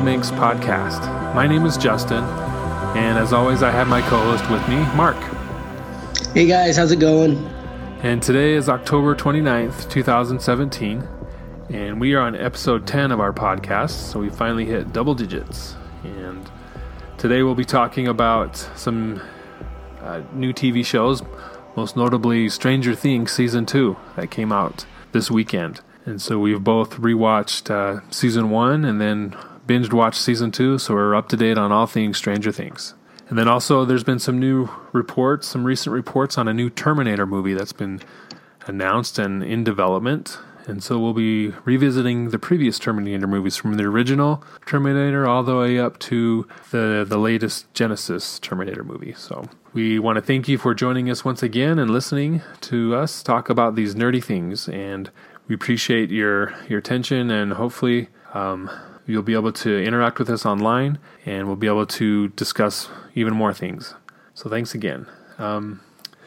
To podcast. My name is Justin, and as always, I have my co host with me, Mark. Hey guys, how's it going? And today is October 29th, 2017, and we are on episode 10 of our podcast, so we finally hit double digits. And today we'll be talking about some uh, new TV shows, most notably Stranger Things Season 2 that came out this weekend. And so we've both rewatched uh, Season 1 and then binged watched Season 2, so we're up to date on all things Stranger Things. And then also, there's been some new reports, some recent reports on a new Terminator movie that's been announced and in development. And so we'll be revisiting the previous Terminator movies from the original Terminator all the way up to the the latest Genisys Terminator movie. So we want to thank you for joining us once again and listening to us talk about these nerdy things. And we appreciate your your attention and hopefully um, you'll be able to interact with us online and we'll be able to discuss even more things. So thanks again. Um,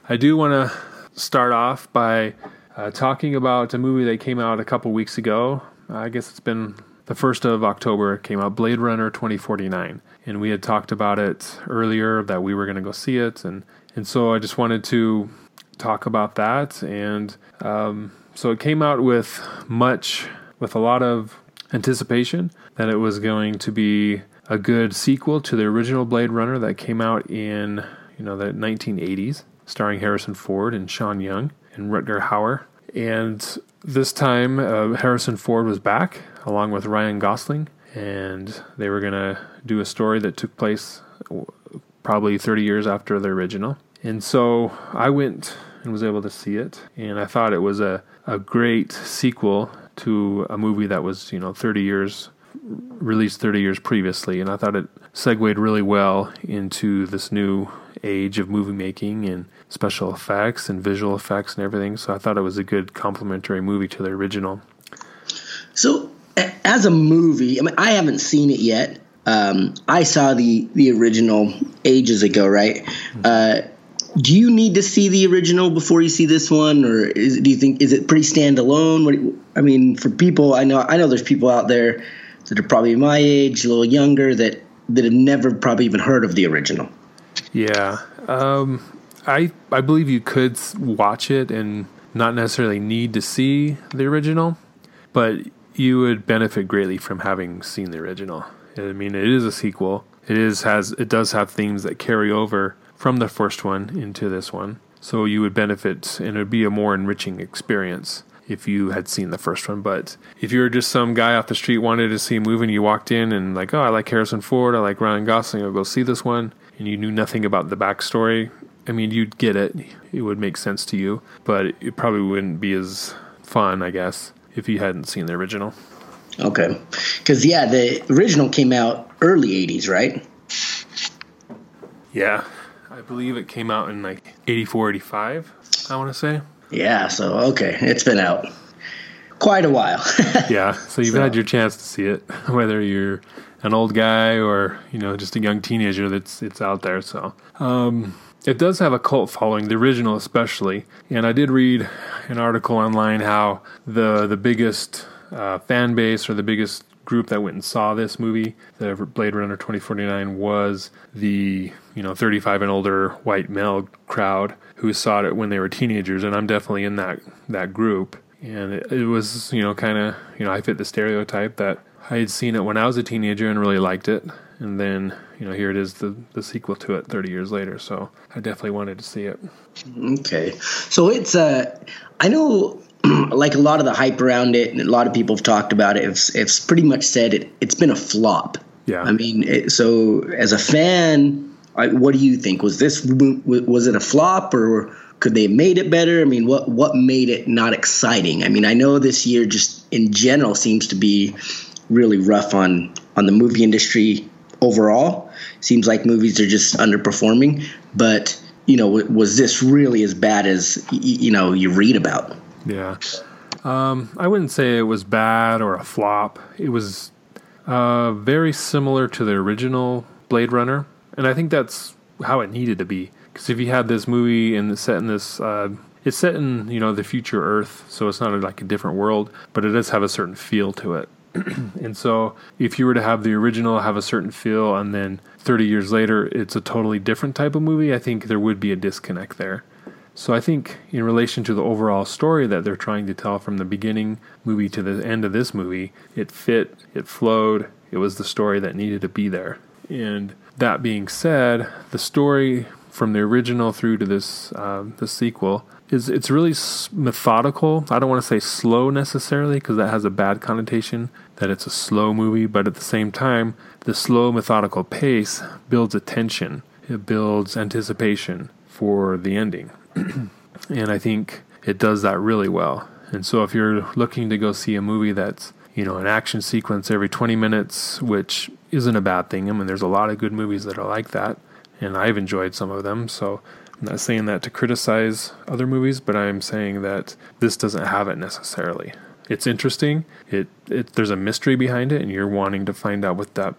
I do want to start off by uh, talking about a movie that came out a couple weeks ago. I guess it's been the 1st of October. It came out Blade Runner 2049. And we had talked about it earlier that we were going to go see it. And, and so I just wanted to talk about that. And um, so it came out with much, with a lot of anticipation that it was going to be a good sequel to the original Blade Runner that came out in you know the 1980s, starring Harrison Ford and Sean Young and Rutger Hauer. And this time, uh, Harrison Ford was back along with Ryan Gosling, and they were going to do a story that took place probably 30 years after the original. And so I went and was able to see it, and I thought it was a, a great sequel to a movie that was, you know, 30 years released 30 years previously, and I thought it segued really well into this new age of movie making and special effects and visual effects and everything. So I thought it was a good complementary movie to the original. So, as a movie, I mean, I haven't seen it yet. Um, I saw the the original ages ago, right? Mm-hmm. Uh, do you need to see the original before you see this one, or is, do you think is it pretty standalone? What, I mean, for people, I know I know there's people out there that are probably my age, a little younger, that that have never probably even heard of the original. Yeah, um, I I believe you could watch it and not necessarily need to see the original, but you would benefit greatly from having seen the original. I mean, it is a sequel. It is has it does have themes that carry over from the first one into this one, so you would benefit, and it would be a more enriching experience if you had seen the first one. But if you were just some guy off the street wanted to see a movie and you walked in and like, oh, I like Harrison Ford, I like Ryan Gosling, I'll go see this one, and you knew nothing about the backstory, I mean, you'd get it. It would make sense to you, but it probably wouldn't be as fun, I guess, if you hadn't seen the original. Okay. Because, yeah, the original came out early 80s, right? Yeah. I believe it came out in like 84, 85, I want to say. Yeah, so okay, it's been out quite a while. yeah, so you've so. had your chance to see it, whether you're an old guy or you know just a young teenager that's it's out there. So um, it does have a cult following, the original especially. And I did read an article online how the the biggest uh, fan base or the biggest group that went and saw this movie, the Blade Runner 2049, was the you know 35 and older white male crowd who saw it when they were teenagers, and I'm definitely in that that group. And it, it was, you know, kind of, you know, I fit the stereotype that I had seen it when I was a teenager and really liked it, and then, you know, here it is, the the sequel to it 30 years later. So I definitely wanted to see it. Okay, so it's uh, I know. like a lot of the hype around it, and a lot of people have talked about it. It's, it's pretty much said it. It's been a flop. Yeah. I mean, it, so as a fan, I, what do you think? Was this was it a flop or could they have made it better? I mean, what what made it not exciting? I mean, I know this year just in general seems to be really rough on on the movie industry overall. Seems like movies are just underperforming, but you know, was this really as bad as you know you read about? Yeah. Um, I wouldn't say it was bad or a flop. It was uh, very similar to the original Blade Runner and I think that's how it needed to be. Because if you had this movie and set in this, uh, it's set in you know the future Earth, so it's not like a different world, but it does have a certain feel to it. and so, if you were to have the original have a certain feel, and then 30 years later it's a totally different type of movie, I think there would be a disconnect there. So I think in relation to the overall story that they're trying to tell from the beginning movie to the end of this movie, it fit, it flowed, it was the story that needed to be there. And that being said, the story from the original through to this uh, the sequel is it's really methodical. I don't want to say slow necessarily because that has a bad connotation that it's a slow movie, but at the same time, the slow methodical pace builds attention. It builds anticipation for the ending. and I think it does that really well. And so if you're looking to go see a movie that's, you know, an action sequence every 20 minutes, which isn't a bad thing. I mean, there's a lot of good movies that are like that, and I've enjoyed some of them. So I'm not saying that to criticize other movies, but I'm saying that this doesn't have it necessarily. It's interesting. It, it there's a mystery behind it, and you're wanting to find out what that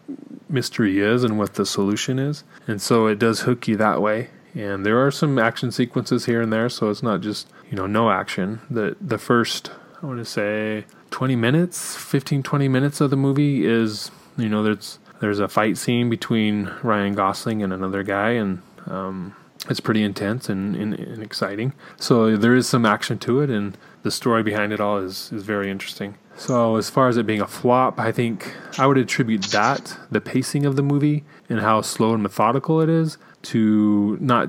mystery is and what the solution is. And so it does hook you that way and there are some action sequences here and there, so it's not just you know no action. The the first I want to say 20 minutes, 15 20 minutes of the movie is you know there's there's a fight scene between Ryan Gosling and another guy, and um, it's pretty intense and, and, and exciting. So there is some action to it, and the story behind it all is is very interesting. So as far as it being a flop, I think I would attribute that the pacing of the movie and how slow and methodical it is to not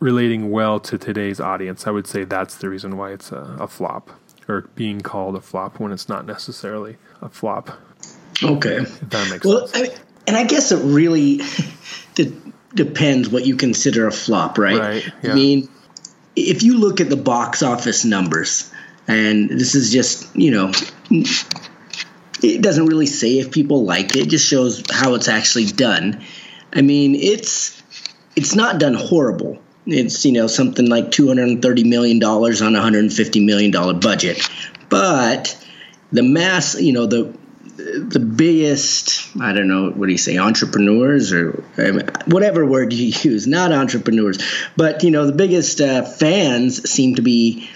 relating well to today's audience. I would say that's the reason why it's a, a flop or being called a flop when it's not necessarily a flop. Okay. If that makes well, sense. I, and I guess it really de- depends what you consider a flop, right? Right, yeah. I mean, if you look at the box office numbers, and this is just, you know, it doesn't really say if people like it, it just shows how it's actually done. I mean, it's it's not done horrible. It's you know something like two hundred and thirty million dollars on a hundred and fifty million dollar budget, but the mass, you know the the biggest I don't know what do you say entrepreneurs or I mean, whatever word you use, not entrepreneurs, but you know the biggest uh, fans seem to be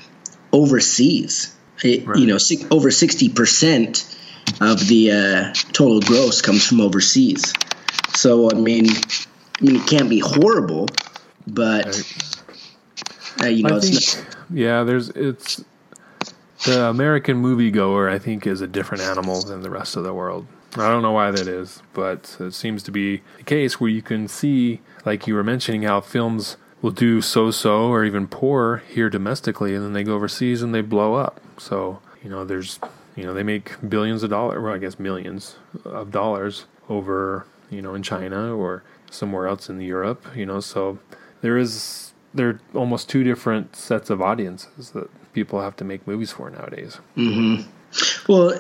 overseas. It, right. You know, over sixty percent of the uh, total gross comes from overseas. So I mean, it can't be horrible, but right. uh, you know, I it's think, not. Yeah, there's it's the American moviegoer. I think is a different animal than the rest of the world. I don't know why that is, but it seems to be the case where you can see, like you were mentioning, how films will do so-so or even poor here domestically, and then they go overseas and they blow up. So you know, there's you know they make billions of dollars, well, I guess millions of dollars over you know in China or somewhere else in Europe, you know, so there is there are almost two different sets of audiences that people have to make movies for nowadays. Mm-hmm. Well,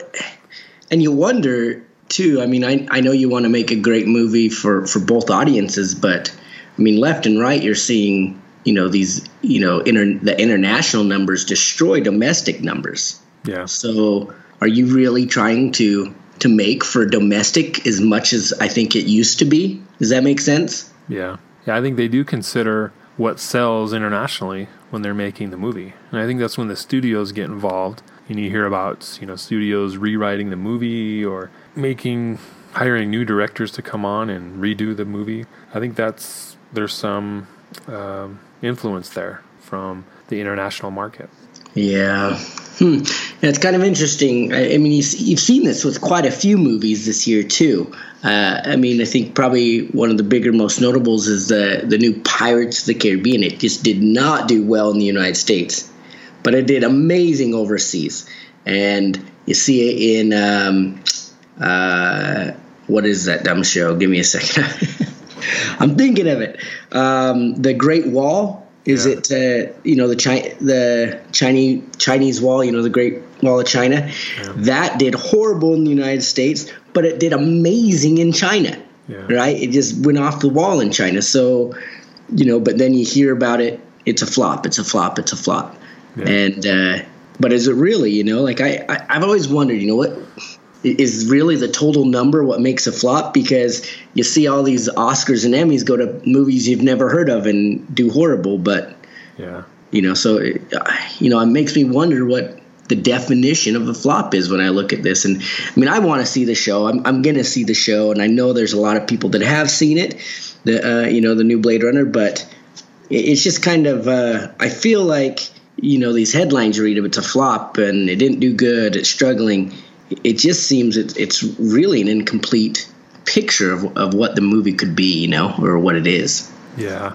and you wonder too. I mean, I I know you want to make a great movie for for both audiences, but I mean, left and right, you're seeing you know these you know inter, the international numbers destroy domestic numbers. Yeah. So, are you really trying to to make for domestic as much as I think it used to be. Does that make sense? Yeah. Yeah, I think they do consider what sells internationally when they're making the movie. And I think that's when the studios get involved and you hear about, you know, studios rewriting the movie or making hiring new directors to come on and redo the movie. I think that's there's some um, influence there from the international market. Yeah. Hmm. It's kind of interesting. I, mean, you, you've seen this with quite a few movies this year too. Uh, I mean, I think probably one of the bigger, most notables is the the new Pirates of the Caribbean. It just did not do well in the United States, but it did amazing overseas. And you see it in um, uh, what is that dumb show? Give me a second. I'm thinking of it. Um, the Great Wall. Is yeah. it uh, you know the Chi- the Chinese Chinese Wall? You know the Great Wall of China. Yeah. That did horrible in the United States, but it did amazing in China. Yeah. Right? It just went off the wall in China. So you know, but then you hear about it. It's a flop. It's a flop. It's a flop. And uh, but is it really? You know, like I, I I've always wondered. You know what? Is really the total number what makes a flop because you see all these Oscars and Emmys go to movies you've never heard of and do horrible, but yeah, you know, so it, you know, it makes me wonder what the definition of a flop is when I look at this. And I mean, I want to see the show. I'm, I'm going to see the show, and I know there's a lot of people that have seen it, the uh, you know the new Blade Runner, but it's just kind of uh, I feel like you know these headlines you read of it's a flop and it didn't do good, it's struggling. It just seems it, it's really an incomplete picture of, of what the movie could be, you know, or what it is. Yeah.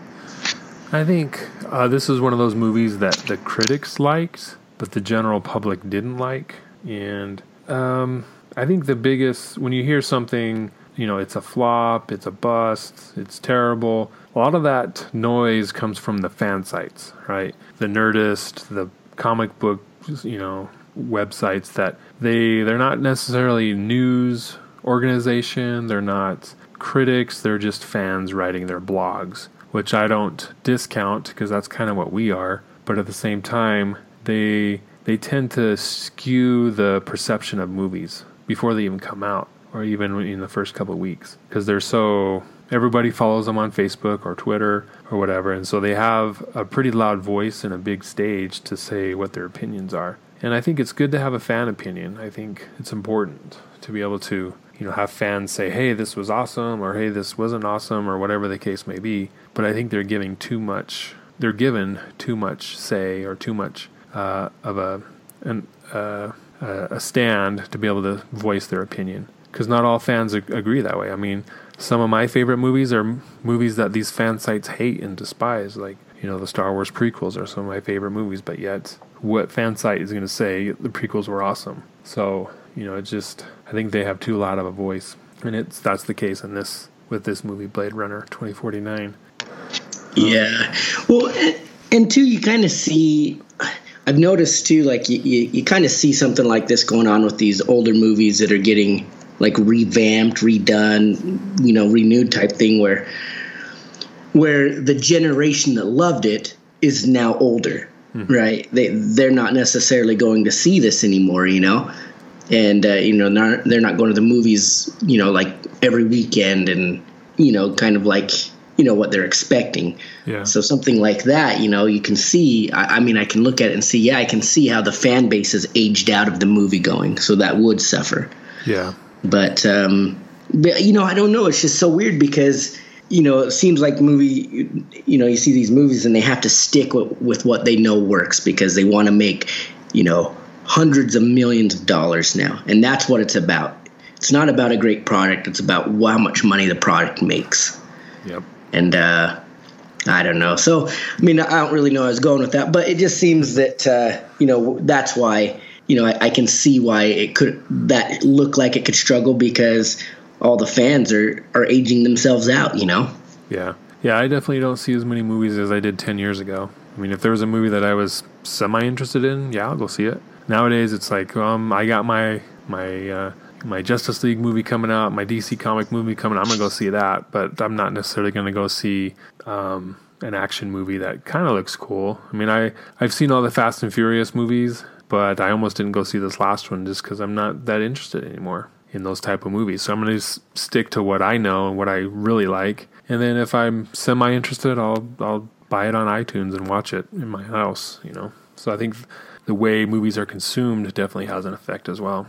I think uh, this is one of those movies that the critics liked, but the general public didn't like. And um, I think the biggest, when you hear something, you know, it's a flop, it's a bust, it's terrible, a lot of that noise comes from the fan sites, right? The Nerdist, the comic book, you know, websites that they they're not necessarily news organization, they're not critics, they're just fans writing their blogs which I don't discount because that's kind of what we are. But at the same time, they they tend to skew the perception of movies before they even come out, or even in the first couple of weeks, because they're so everybody follows them on Facebook or Twitter or whatever, and so they have a pretty loud voice and a big stage to say what their opinions are. And I think it's good to have a fan opinion. I think it's important to be able to you know have fans say hey this was awesome or hey this wasn't awesome or whatever the case may be. But i think they're giving too much they're given too much say or too much uh, of a an, uh, a stand to be able to voice their opinion. Because not all fans ag- agree that way. I mean some of my favorite movies are movies that these fan sites hate and despise like you know the star wars prequels are some of my favorite movies. But yet what fan site is going to say the prequels were awesome so you know, it just I think they have too loud of a voice, and it's that's the case in this with this movie Blade Runner 2049. Yeah, well, and, two, you kind of see. I've noticed too, like you, you, you kind of see something like this going on with these older movies that are getting like revamped, redone, you know, renewed type thing where where the generation that loved it is now older, mm-hmm. right? They they're not necessarily going to see this anymore, you know and uh, you know not, they're not going to the movies you know like every weekend and you know kind of like you know what they're expecting yeah. so something like that you know you can see I, I, mean i can look at it and see yeah i can see how the fan base has aged out of the movie going so that would suffer yeah but um but you know i don't know it's just so weird because you know it seems like movie you know you see these movies and they have to stick with, with what they know works because they want to make you know hundreds of millions of dollars now, and that's what it's about. It's not about a great product; it's about how much money the product makes. Yep. And uh, I don't know. So, I mean, I don't really know I was going with that, but it just seems that uh, you know that's why you know I, I, can see why it could that look like it could struggle because all the fans are are aging themselves out. You know. Yeah. Yeah, I definitely don't see as many movies as I did 10 years ago. I mean, if there was a movie that I was semi interested in, yeah, I'll go see it. Nowadays, it's like um, I got my my uh, my Justice League movie coming out, my DC comic movie coming. out. I'm gonna go see that, but I'm not necessarily gonna go see um, an action movie that kind of looks cool. I mean, I I've seen all the Fast and Furious movies, but I almost didn't go see this last one just because I'm not that interested anymore in those type of movies. So I'm gonna stick to what I know and what I really like, and then if I'm semi interested, I'll I'll buy it on iTunes and watch it in my house. You know, so I think the way movies are consumed definitely has an effect as well.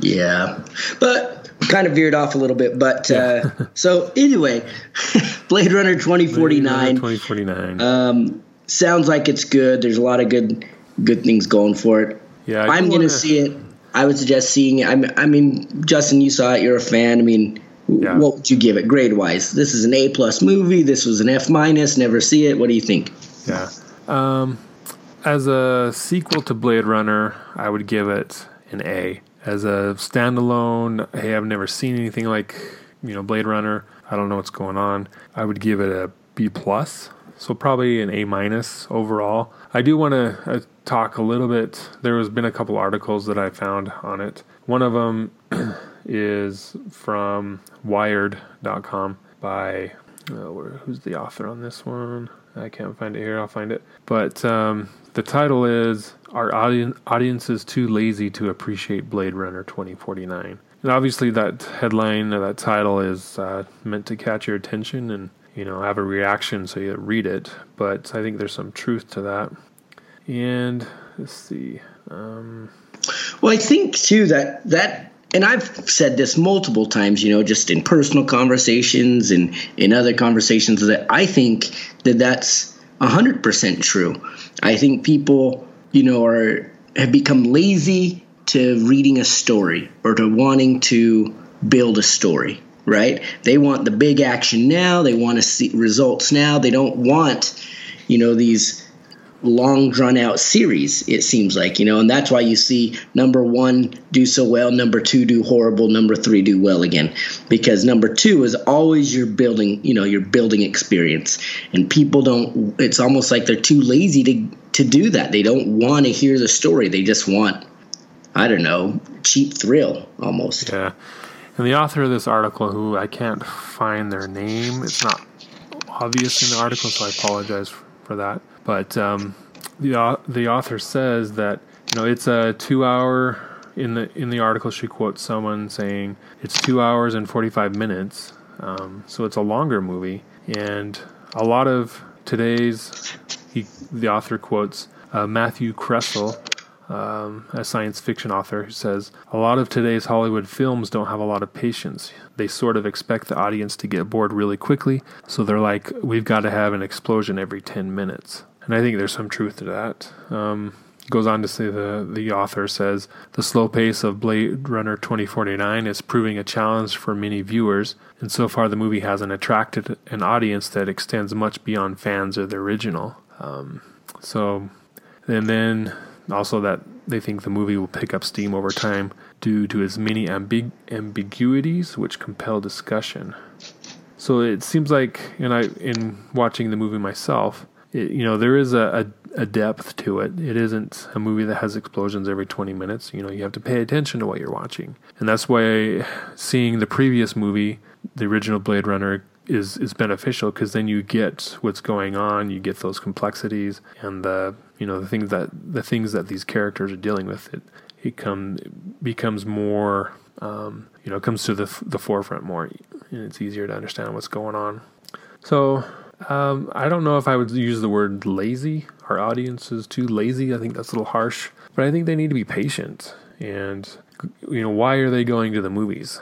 Yeah, but kind of veered off a little bit. But uh, so anyway, Blade Runner twenty forty nine. Twenty forty nine. Um, sounds like it's good. There's a lot of good good things going for it. Yeah, I am going to see it. I would suggest seeing it. I mean, Justin, you saw it. You're a fan. I mean, yeah. what would you give it grade wise? This is an A plus movie. This was an F minus. Never see it. What do you think? Yeah. Um, as a sequel to Blade Runner, I would give it an A. As a standalone, hey, I've never seen anything like you know Blade Runner. I don't know what's going on. I would give it a B plus. So probably an A minus overall. I do want to uh, talk a little bit. There has been a couple articles that I found on it. One of them is from Wired.com by uh, who's the author on this one? I can't find it here. I'll find it. But um, the title is Are Audien- Audiences Too Lazy to Appreciate Blade Runner 2049? And obviously, that headline, that title is uh, meant to catch your attention and you know have a reaction so you read it. But I think there's some truth to that. And let's see. Um, well, I think too that that, and I've said this multiple times, you know, just in personal conversations and in other conversations, that I think that that's hundred percent true. I think people, you know, are have become lazy to reading a story or to wanting to build a story right they want the big action now they want to see results now they don't want you know these long drawn out series it seems like you know and that's why you see number one do so well number two do horrible number three do well again. Because number two is always your building you know your building experience. And people don't it's almost like they're too lazy to to do that. They don't want to hear the story. They just want i don't know cheap thrill almost. Yeah. And the author of this article who i can't find their name it's not obvious in the article so i apologize for that but um, the the author says that you know it's a two hour in the in the article she quotes someone saying it's two hours and forty five minutes, um, so it's a longer movie, and a lot of today's he the author quotes uh, Matthew Kressel. Um, a science fiction author who says a lot of today's Hollywood films don't have a lot of patience. They sort of expect the audience to get bored really quickly, so they're like, we've got to have an explosion every 10 minutes and I think there's some truth to that. Um, goes on to say the the author says the slow pace of Blade Runner 2049 is proving a challenge for many viewers, and so far the movie hasn't attracted an audience that extends much beyond fans of the original. Um, so, and then also that they think the movie will pick up steam over time due to its many ambig- ambiguities which compel discussion. So it seems like, and I in watching the movie myself, it, you know, there is a, a, a, depth to it. It isn't a movie that has explosions every 20 minutes. You know, you have to pay attention to what you're watching. And that's why seeing the previous movie, the original Blade Runner, is, is beneficial because then you get what's going on, you get those complexities and the, you know, the things that, the things that these characters are dealing with. It, it come, becomes more, um, you know, comes to the, the forefront more and it's easier to understand what's going on. So um, I don't know if I would use the word lazy. Our audience is too lazy. I think that's a little harsh, but I think they need to be patient. And you know, why are they going to the movies?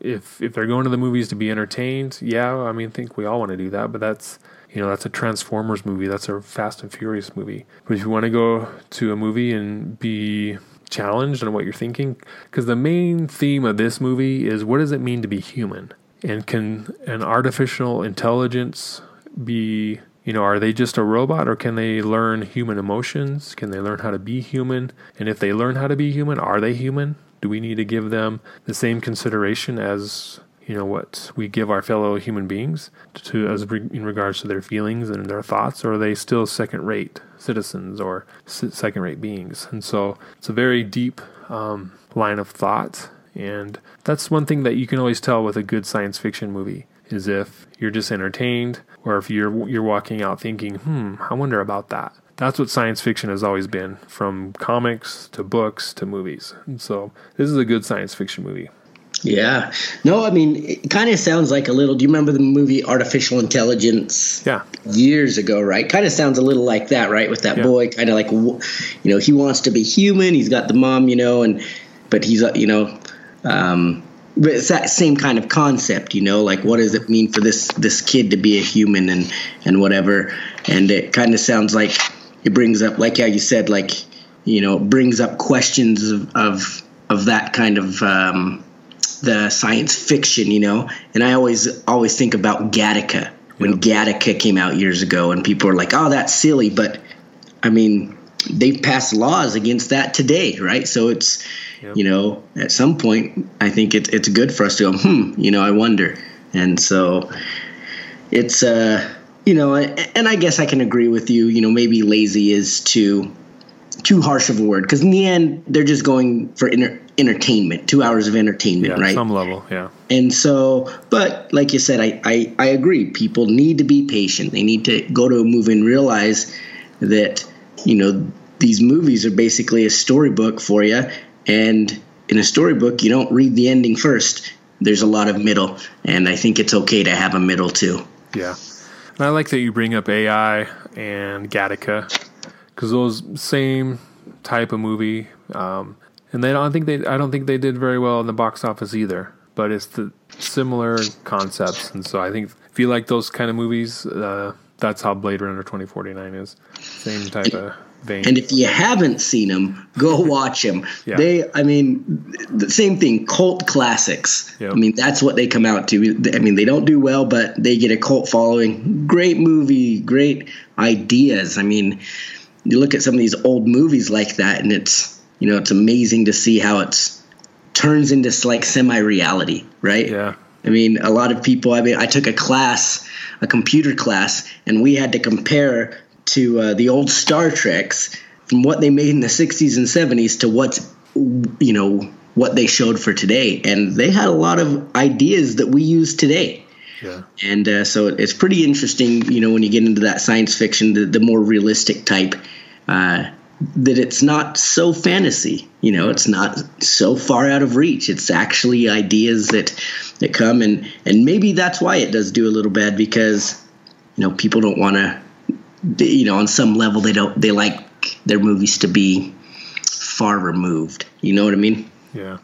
If if they're going to the movies to be entertained, yeah, I mean, I think we all want to do that. But that's you know, that's a Transformers movie. That's a Fast and Furious movie. But if you want to go to a movie and be challenged on what you're thinking, because the main theme of this movie is what does it mean to be human? And can an artificial intelligence be you know, are they just a robot or can they learn human emotions? Can they learn how to be human? And if they learn how to be human, are they human? Do we need to give them the same consideration as you know what we give our fellow human beings to as re- in regards to their feelings and their thoughts or are they still second rate citizens or second rate beings and so it's a very deep um, line of thought and that's one thing that you can always tell with a good science fiction movie is if you're just entertained or if you're you're walking out thinking, "Hmm, I wonder about that." That's what science fiction has always been, from comics to books to movies. And so, this is a good science fiction movie. Yeah. No, I mean, it kind of sounds like a little. Do you remember the movie Artificial Intelligence? Yeah. Years ago, right? Kind of sounds a little like that, right? With that yeah. boy, kind of like, you know, he wants to be human. He's got the mom, you know, and but he's, uh, you know, um, but it's that same kind of concept, you know, like what does it mean for this this kid to be a human and and whatever. And it kind of sounds like it brings up, like how you said, like you know, brings up questions of of, of that kind of um, the science fiction, you know. And I always always think about Gattaca when Gattaca came out years ago, and people were like, "Oh, that's silly," but I mean, they've passed laws against that today, right? So it's Yep. You know, at some point, I think it's it's good for us to go, hmm, you know, I wonder, and so it's uh, you know, and I guess I can agree with you. You know, maybe lazy is too too harsh of a word because in the end, they're just going for inter- entertainment, two hours of entertainment, yeah, right? Some level, yeah. And so, but like you said, I, I I agree. People need to be patient. They need to go to a movie and realize that you know these movies are basically a storybook for you and in a storybook, you don't read the ending first. There's a lot of middle, and I think it's okay to have a middle too. Yeah. And I like that you bring up AI and Gattaca because those same type of movie Um, and they don't think they I don't think they did very well in the box office either. But it's the similar concepts, and so I think if you like those kind of movies, uh, that's how Blade Runner twenty forty nine is. Same type of vein. And if you haven't seen them, go watch them. Yeah. They, I mean, the same thing. Cult classics. Yep. I mean, that's what they come out to. I mean, they don't do well, but they get a cult following. Great movie, great ideas. I mean, you look at some of these old movies like that, and it's you know it's amazing to see how it's turns into like semi reality, right? Yeah. I mean, a lot of people. I mean, I took a class, a computer class, and we had to compare to uh, the old Star Treks from what they made in the '60s and '70s to what's you know what they showed for today, and they had a lot of ideas that we use today. Yeah. And uh, so it's pretty interesting, you know, when you get into that science fiction, the, the more realistic type. Uh, that it's not so fantasy. You know, it's not so far out of reach. It's actually ideas that that come and and maybe that's why it does do a little bad because you know people don't want to. You know, on some level, they don't. They like their movies to be far removed. You know what I mean? Yeah,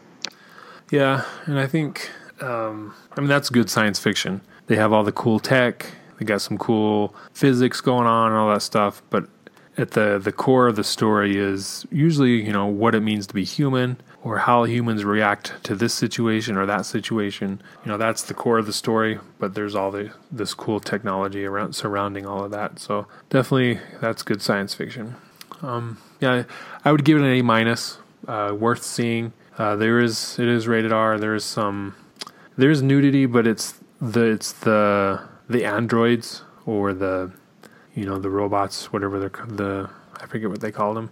yeah, and I think um, I mean that's good science fiction. They have all the cool tech. They got some cool physics going on and all that stuff, but at the the core of the story is usually you know what it means to be human or how humans react to this situation or that situation. You know that's the core of the story but there's all the this cool technology around surrounding all of that. So definitely that's good science fiction. Um, yeah i would give it an a minus uh, worth seeing. Uh, there is it is rated r. There's some there's nudity but it's the it's the the androids or the you know the robots, whatever the the I forget what they call them,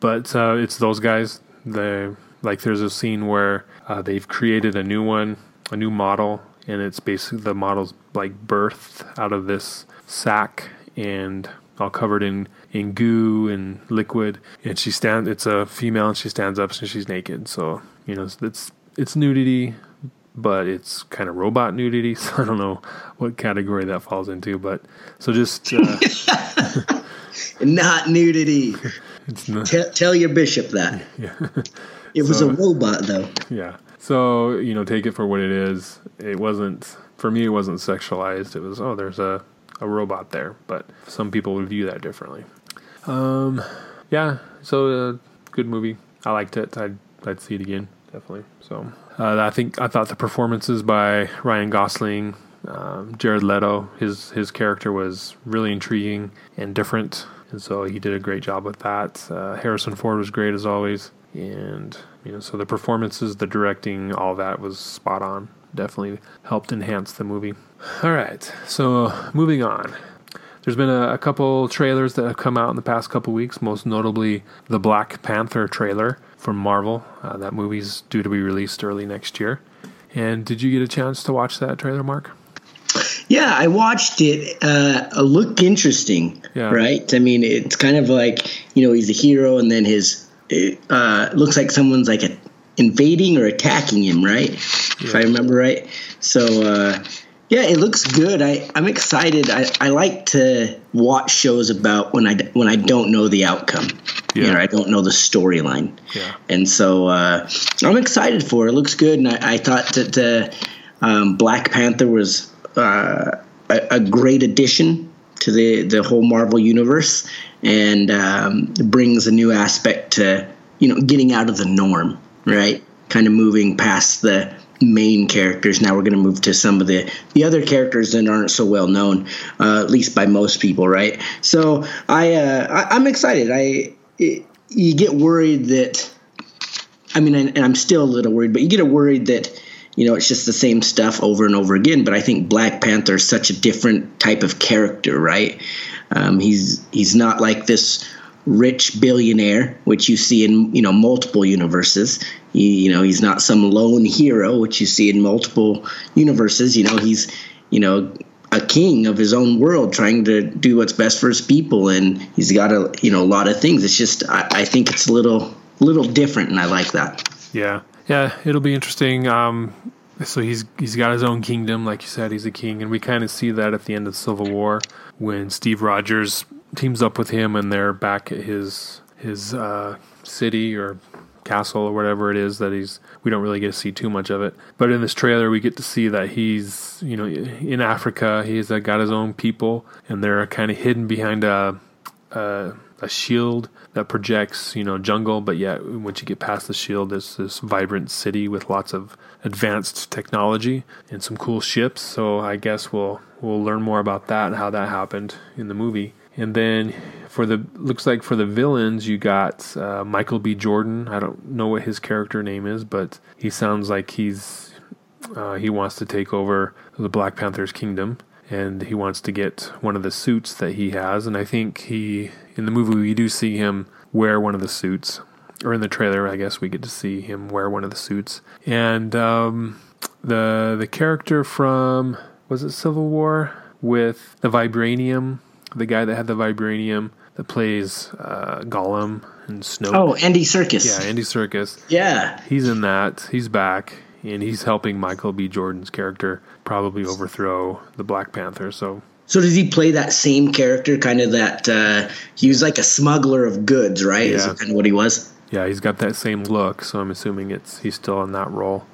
but uh, it's those guys. The like there's a scene where uh, they've created a new one, a new model, and it's basically the model's like birthed out of this sack and all covered in in goo and liquid. And she stands. It's a female, and she stands up, and she's naked. So you know it's it's nudity, but it's kind of robot nudity. So I don't know what category that falls into. But so just uh, not nudity. Not, tell, tell, your bishop that. Yeah. It was so, a robot, though. Yeah. So you know, take it for what it is. It wasn't for me. It wasn't sexualized. It was oh, there's a a robot there. But some people would view that differently. Um, yeah. So uh, good movie. I liked it. I'd I'd see it again definitely. So uh, I think I thought the performances by Ryan Gosling, um, Jared Leto, his his character was really intriguing and different, and so he did a great job with that. Uh, Harrison Ford was great as always, and you know, so the performances, the directing, all that was spot on. Definitely helped enhance the movie. All right, so moving on. There's been a, a, couple trailers that have come out in the past couple weeks, most notably the Black Panther trailer from Marvel. Uh, that movie's due to be released early next year. And did you get a chance to watch that trailer, Mark? Yeah, I watched it. Uh, it looked interesting, yeah. right? I mean, it's kind of like you know he's a hero, and then his it uh, looks like someone's like a, invading or attacking him, right? Yeah. If I remember right. So uh, yeah, it looks good. I, I'm excited. I, I like to watch shows about when I when I don't know the outcome. Yeah. You know, I don't know the storyline. Yeah. And so uh, I'm excited for it. It looks good, and I, I thought that uh, um, Black Panther was uh, a, a, great addition to the the whole Marvel universe, and um, brings a new aspect to you know getting out of the norm, right? Kind of moving past the main characters. Now we're going to move to some of the the other characters that aren't so well known, uh, at least by most people, right? So I, uh, I am excited. I it, you get worried that I mean, and, and I'm still a little worried, but you get worried that you know it's just the same stuff over and over again. But I think Black Panther is such a different type of character, right? Um, he's he's not like this rich billionaire, which you see in you know multiple universes. You know, he's not some lone hero, which you see in multiple universes. You know, he's you know a king of his own world, trying to do what's best for his people, and he's got a you know a lot of things. It's just I, I think it's a little little different, and I like that. Yeah, yeah, it'll be interesting. Um, so he's he's got his own kingdom, like you said, he's a king, and we kind of see that at the end of the Civil War when Steve Rogers teams up with him and they're back at his his uh, city or castle or whatever it is that he's. We don't really get to see too much of it, but in this trailer we get to see that he's you know in Africa. He's uh, got his own people, and they're kind of hidden behind a, a a shield that projects, you know, jungle, but yet once you get past the shield, there's this vibrant city with lots of advanced technology and some cool ships. So I guess we'll we'll learn more about that and how that happened in the movie. And then for the looks like for the villains, you got uh, Michael B. Jordan. I don't know what his character name is, but he sounds like he's uh, he wants to take over the Black Panther's kingdom and he wants to get one of the suits that he has. And I think he, in the movie, we do see him wear one of the suits, or in the trailer, I guess we get to see him wear one of the suits. And um, the the character from was it Civil War with the vibranium, the guy that had the vibranium that plays uh, Gollum and Snoke. Oh, Andy Serkis. Yeah, Andy Serkis. Yeah. He's in that. He's back and he's helping Michael B. Jordan's character probably overthrow the Black Panther. So, so does he play that same character? Kind of that uh, he was like a smuggler of goods, right? Yeah. Is kind of what he was? Yeah, he's got that same look. So I'm assuming it's he's still in that role.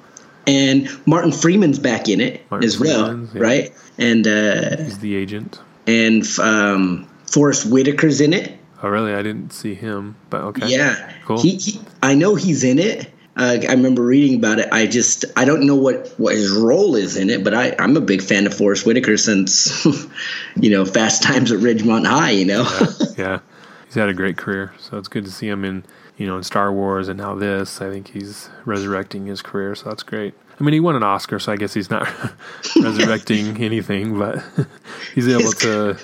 And Martin Freeman's back in it Martin as well, yeah. right? And uh, he's the agent. And um, Forest Whitaker's in it. Oh, really? I didn't see him, but okay. Yeah, cool. He, he, I know he's in it, uh, I remember reading about it. I just I don't know what what his role is in it, but I I'm a big fan of Forest Whitaker since you know Fast Times at Ridgemont High. You know, yeah, yeah, he's had a great career, so it's good to see him in you know in Star Wars and now this. I think he's resurrecting his career, so that's great. I mean, he won an Oscar, so I guess he's not resurrecting anything, but he's able to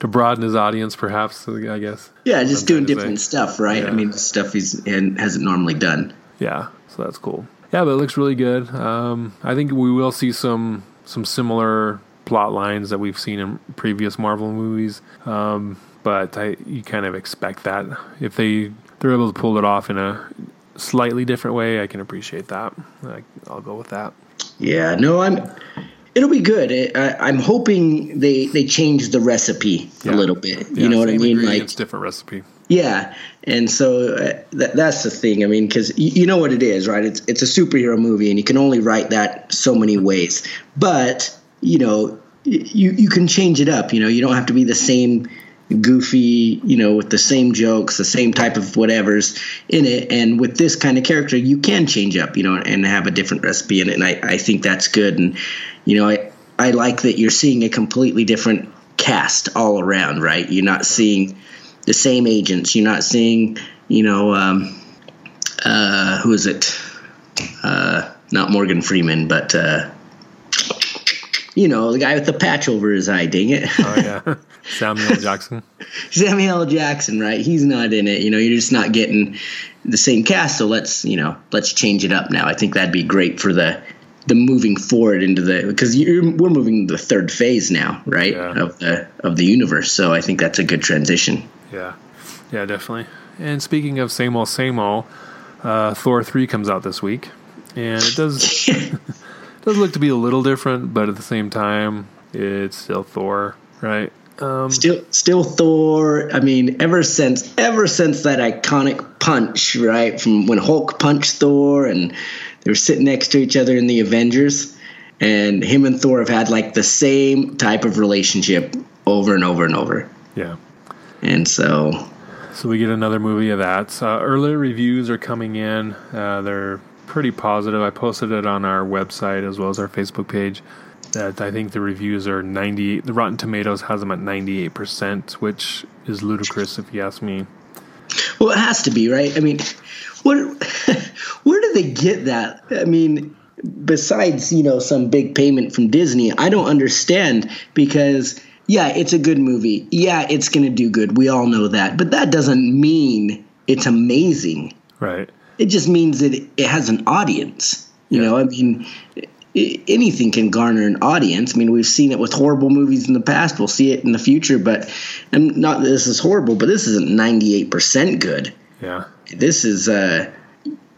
to broaden his audience, perhaps. I guess. Yeah, just doing different stuff, right? Yeah. I mean, stuff he's and hasn't normally done. Yeah, so that's cool. Yeah, but it looks really good. Um, I think we will see some some similar plot lines that we've seen in previous Marvel movies. Um, but I, you kind of expect that if they they're able to pull it off in a slightly different way, I can appreciate that. I, I'll go with that. Yeah, no, I'm. It'll be good. I, am hoping they they change the recipe yeah. a little bit. You know what I mean? Like it's different recipe. Yeah, and so uh, th- that's the thing. I mean, because y- you know what it is, right? It's it's a superhero movie, and you can only write that so many ways. But you know, y- you you can change it up. You know, you don't have to be the same goofy, you know, with the same jokes, the same type of whatever's in it. And with this kind of character, you can change up, you know, and have a different recipe in it. And I, I think that's good. And, you know, I, I like that you're seeing a completely different cast all around, right? You're not seeing the same agents. You're not seeing, you know, um, uh, who is it? Uh, not Morgan Freeman, but uh, you know, the guy with the patch over his eye. Dang it! oh yeah, Samuel Jackson. Samuel Jackson, right? He's not in it. You know, you're just not getting the same cast. So let's, you know, let's change it up now. I think that'd be great for the the moving forward into the because we're moving the third phase now, right? Yeah. Of the of the universe. So I think that's a good transition. Yeah, yeah, definitely. And speaking of same old, same old, uh, Thor three comes out this week, and it does does look to be a little different, but at the same time, it's still Thor, right? Um, still, still Thor. I mean, ever since ever since that iconic punch, right, from when Hulk punched Thor, and they were sitting next to each other in the Avengers, and him and Thor have had like the same type of relationship over and over and over. Yeah. And so. So we get another movie of that. Uh, early reviews are coming in. Uh, they're pretty positive. I posted it on our website as well as our Facebook page. That I think the reviews are 98. The Rotten Tomatoes has them at 98%, which is ludicrous if you ask me. Well, it has to be, right? I mean, where where do they get that? I mean, besides you know some big payment from Disney, I don't understand because yeah, it's a good movie. Yeah, it's going to do good. We all know that. But that doesn't mean it's amazing. Right. It just means that it has an audience. You yeah. know, I mean, anything can garner an audience. I mean, we've seen it with horrible movies in the past. We'll see it in the future. But and not that this is horrible, but this isn't ninety eight percent good. Yeah. This is uh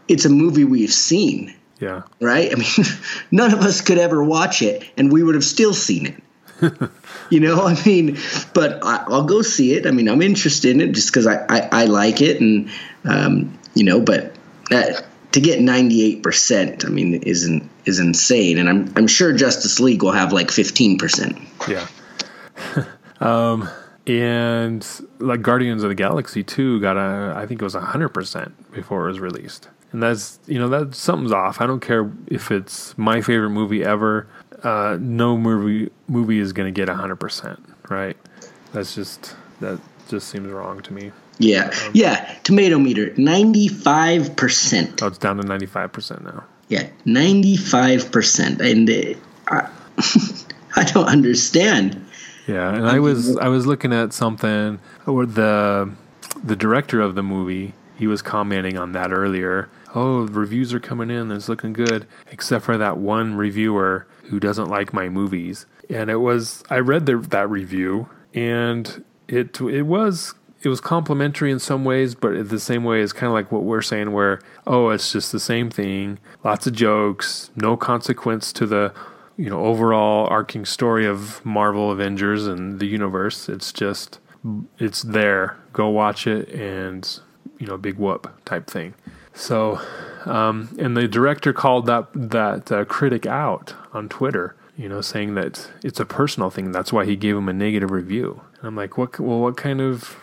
it's a movie we've seen. Yeah. Right? I mean, none of us could ever watch it and we would have still seen it. you know, I mean, but I, will go see it. I mean, I'm interested in it just because I, I, I, like it, and um, you know, but that to get 98%, I mean, isn't is insane. And I'm I'm sure Justice League will have like 15%. Yeah. um, and like Guardians of the Galaxy 2 got a, I think it was 100% before it was released. And that's, you know, that something's off. I don't care if it's my favorite movie ever. Uh, no movie movie is going to get 100%, right? That's just, that just seems wrong to me. Yeah. Um, yeah. Tomato meter, 95%. Oh, it's down to 95% now. Yeah. 95%. And uh, I, I don't understand. Yeah, and I was I was looking at something or the the director of the movie, he was commenting on that earlier. Oh, reviews are coming in, it's looking good, except for that one reviewer who doesn't like my movies. And it was I read the, that review and it it was it was complimentary in some ways, but the same way is kind of like what we're saying, where oh, it's just the same thing, lots of jokes, no consequence to the you know overall arcing story of Marvel Avengers and the universe. It's just it's there. Go watch it and you know big whoop type thing. So um, and the director called that that uh, critic out on Twitter. You know, saying that it's a personal thing. That's why he gave him a negative review. And I'm like, what? Well, what kind of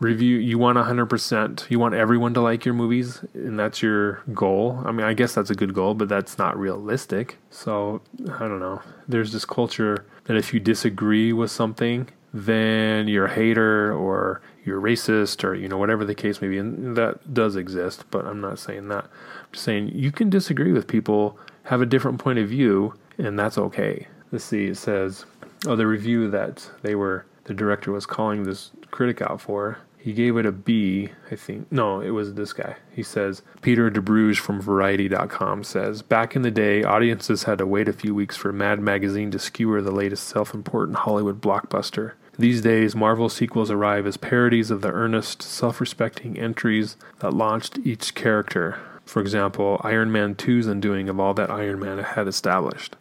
review you want 100% you want everyone to like your movies and that's your goal. I mean i guess that's a good goal but that's not realistic. So i don't know. There's this culture that if you disagree with something then you're a hater or you're racist or you know whatever the case may be and that does exist but i'm not saying that. I'm just saying you can disagree with people have a different point of view and that's okay. Let's see it says oh the review that they were the director was calling this critic out for he gave it a B, I think. No, it was this guy. He says, Peter Debruge from Variety.com says, Back in the day, audiences had to wait a few weeks for Mad Magazine to skewer the latest self important Hollywood blockbuster. These days, Marvel sequels arrive as parodies of the earnest, self respecting entries that launched each character. For example, Iron Man 2's undoing of all that Iron Man had established.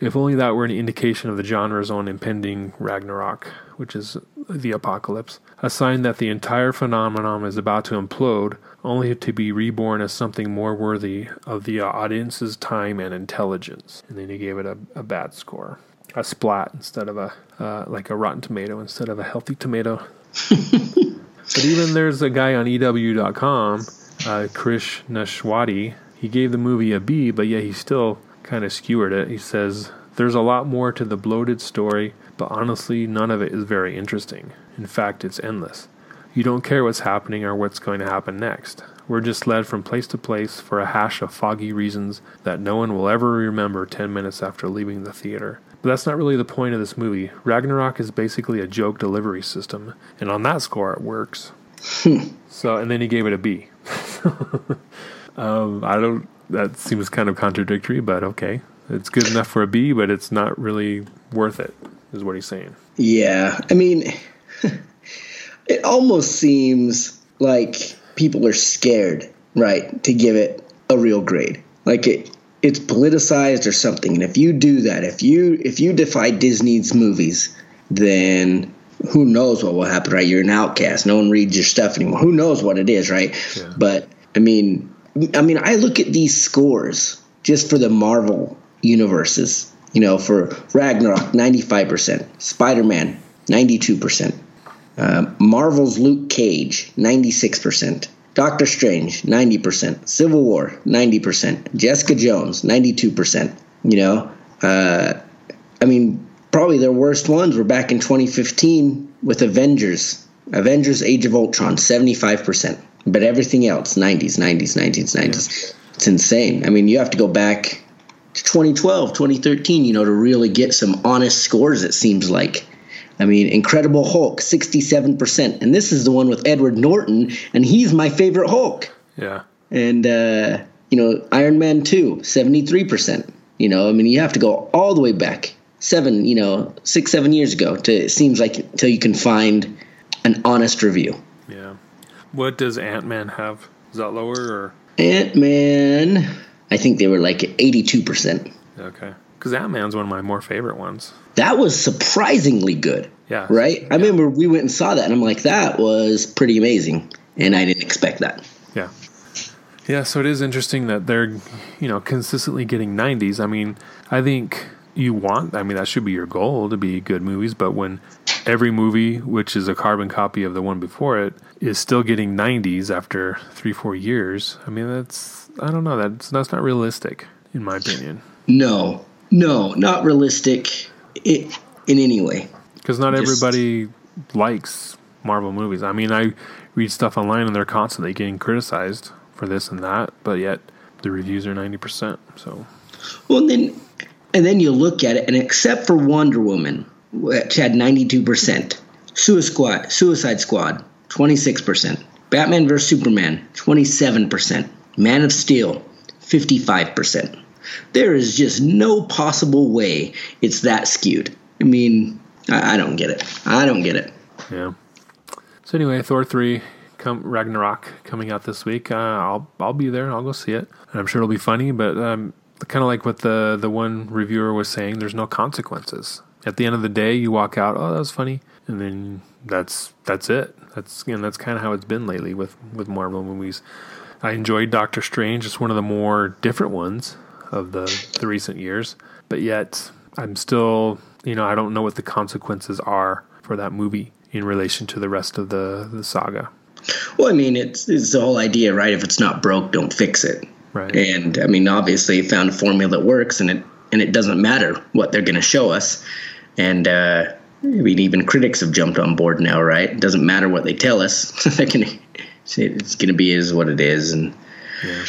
If only that were an indication of the genre's own impending Ragnarok, which is the apocalypse, a sign that the entire phenomenon is about to implode, only to be reborn as something more worthy of the audience's time and intelligence. And then he gave it a, a bad score, a splat instead of a uh, like a rotten tomato instead of a healthy tomato. but even there's a guy on EW.com, uh, Chris Nashawaty. He gave the movie a B, but yet he still kind of skewered it. He says, There's a lot more to the bloated story, but honestly, none of it is very interesting. In fact, it's endless. You don't care what's happening or what's going to happen next. We're just led from place to place for a hash of foggy reasons that no one will ever remember 10 minutes after leaving the theater. But that's not really the point of this movie. Ragnarok is basically a joke delivery system, and on that score, it works. so, and then he gave it a B. um, I don't that seems kind of contradictory, but okay. It's good enough for a B, but it's not really worth it, is what he's saying. Yeah. I mean, it almost seems like people are scared, right, to give it a real grade. Like it it's politicized or something. And if you do that, if you if you defy Disney's movies, then who knows what will happen, right? You're an outcast. No one reads your stuff anymore. Who knows what it is, right? Yeah. But I mean, I mean, I look at these scores just for the Marvel universes. You know, for Ragnarok, 95%, Spider Man, 92%, uh, Marvel's Luke Cage, 96%, Doctor Strange, 90%, Civil War, 90%, Jessica Jones, 92%. You know, uh, I mean, probably their worst ones were back in 2015 with Avengers, Avengers Age of Ultron, 75%. But everything else, 90s, 90s, 90s, 90s. Yeah. It's insane. I mean, you have to go back to 2012, 2013, you know, to really get some honest scores, it seems like. I mean, Incredible Hulk, 67%. And this is the one with Edward Norton, and he's my favorite Hulk. Yeah. And, uh, you know, Iron Man 2, 73%. You know, I mean, you have to go all the way back, seven, you know, six, seven years ago to, it seems like, until you can find an honest review. Yeah. What does Ant Man have? Is that lower or? Ant Man, I think they were like eighty-two percent. Okay, because Ant Man's one of my more favorite ones. That was surprisingly good. Yeah. Right. I remember we went and saw that, and I'm like, that was pretty amazing, and I didn't expect that. Yeah. Yeah, so it is interesting that they're, you know, consistently getting 90s. I mean, I think you want, I mean, that should be your goal to be good movies, but when every movie, which is a carbon copy of the one before it, is still getting 90s after three, four years, I mean, that's, I don't know, that's, that's not realistic, in my opinion. No, no, not realistic it, in any way. Because not Just, everybody likes Marvel movies. I mean, I read stuff online and they're constantly getting criticized for this and that, but yet the reviews are 90%. So, well, and then, and then you look at it, and except for Wonder Woman, which had 92%, Suicide Squad, Suicide Squad, 26%, Batman vs. Superman, 27%, Man of Steel, 55%. There is just no possible way it's that skewed. I mean, I, I don't get it. I don't get it. Yeah. So anyway, Thor three, come Ragnarok coming out this week. Uh, I'll I'll be there. I'll go see it. And I'm sure it'll be funny. But um, kind of like what the the one reviewer was saying, there's no consequences. At the end of the day, you walk out. Oh, that was funny, and then that's that's it. That's and that's kind of how it's been lately with with Marvel movies. I enjoyed Doctor Strange. It's one of the more different ones of the, the recent years. But yet, I'm still, you know, I don't know what the consequences are for that movie in relation to the rest of the, the saga. Well, I mean, it's, it's the whole idea, right? If it's not broke, don't fix it. Right. And I mean, obviously, found a formula that works, and it and it doesn't matter what they're going to show us. And uh, I mean, even critics have jumped on board now, right? It doesn't matter what they tell us; they're going to it's going to be is what it is, and. Yeah.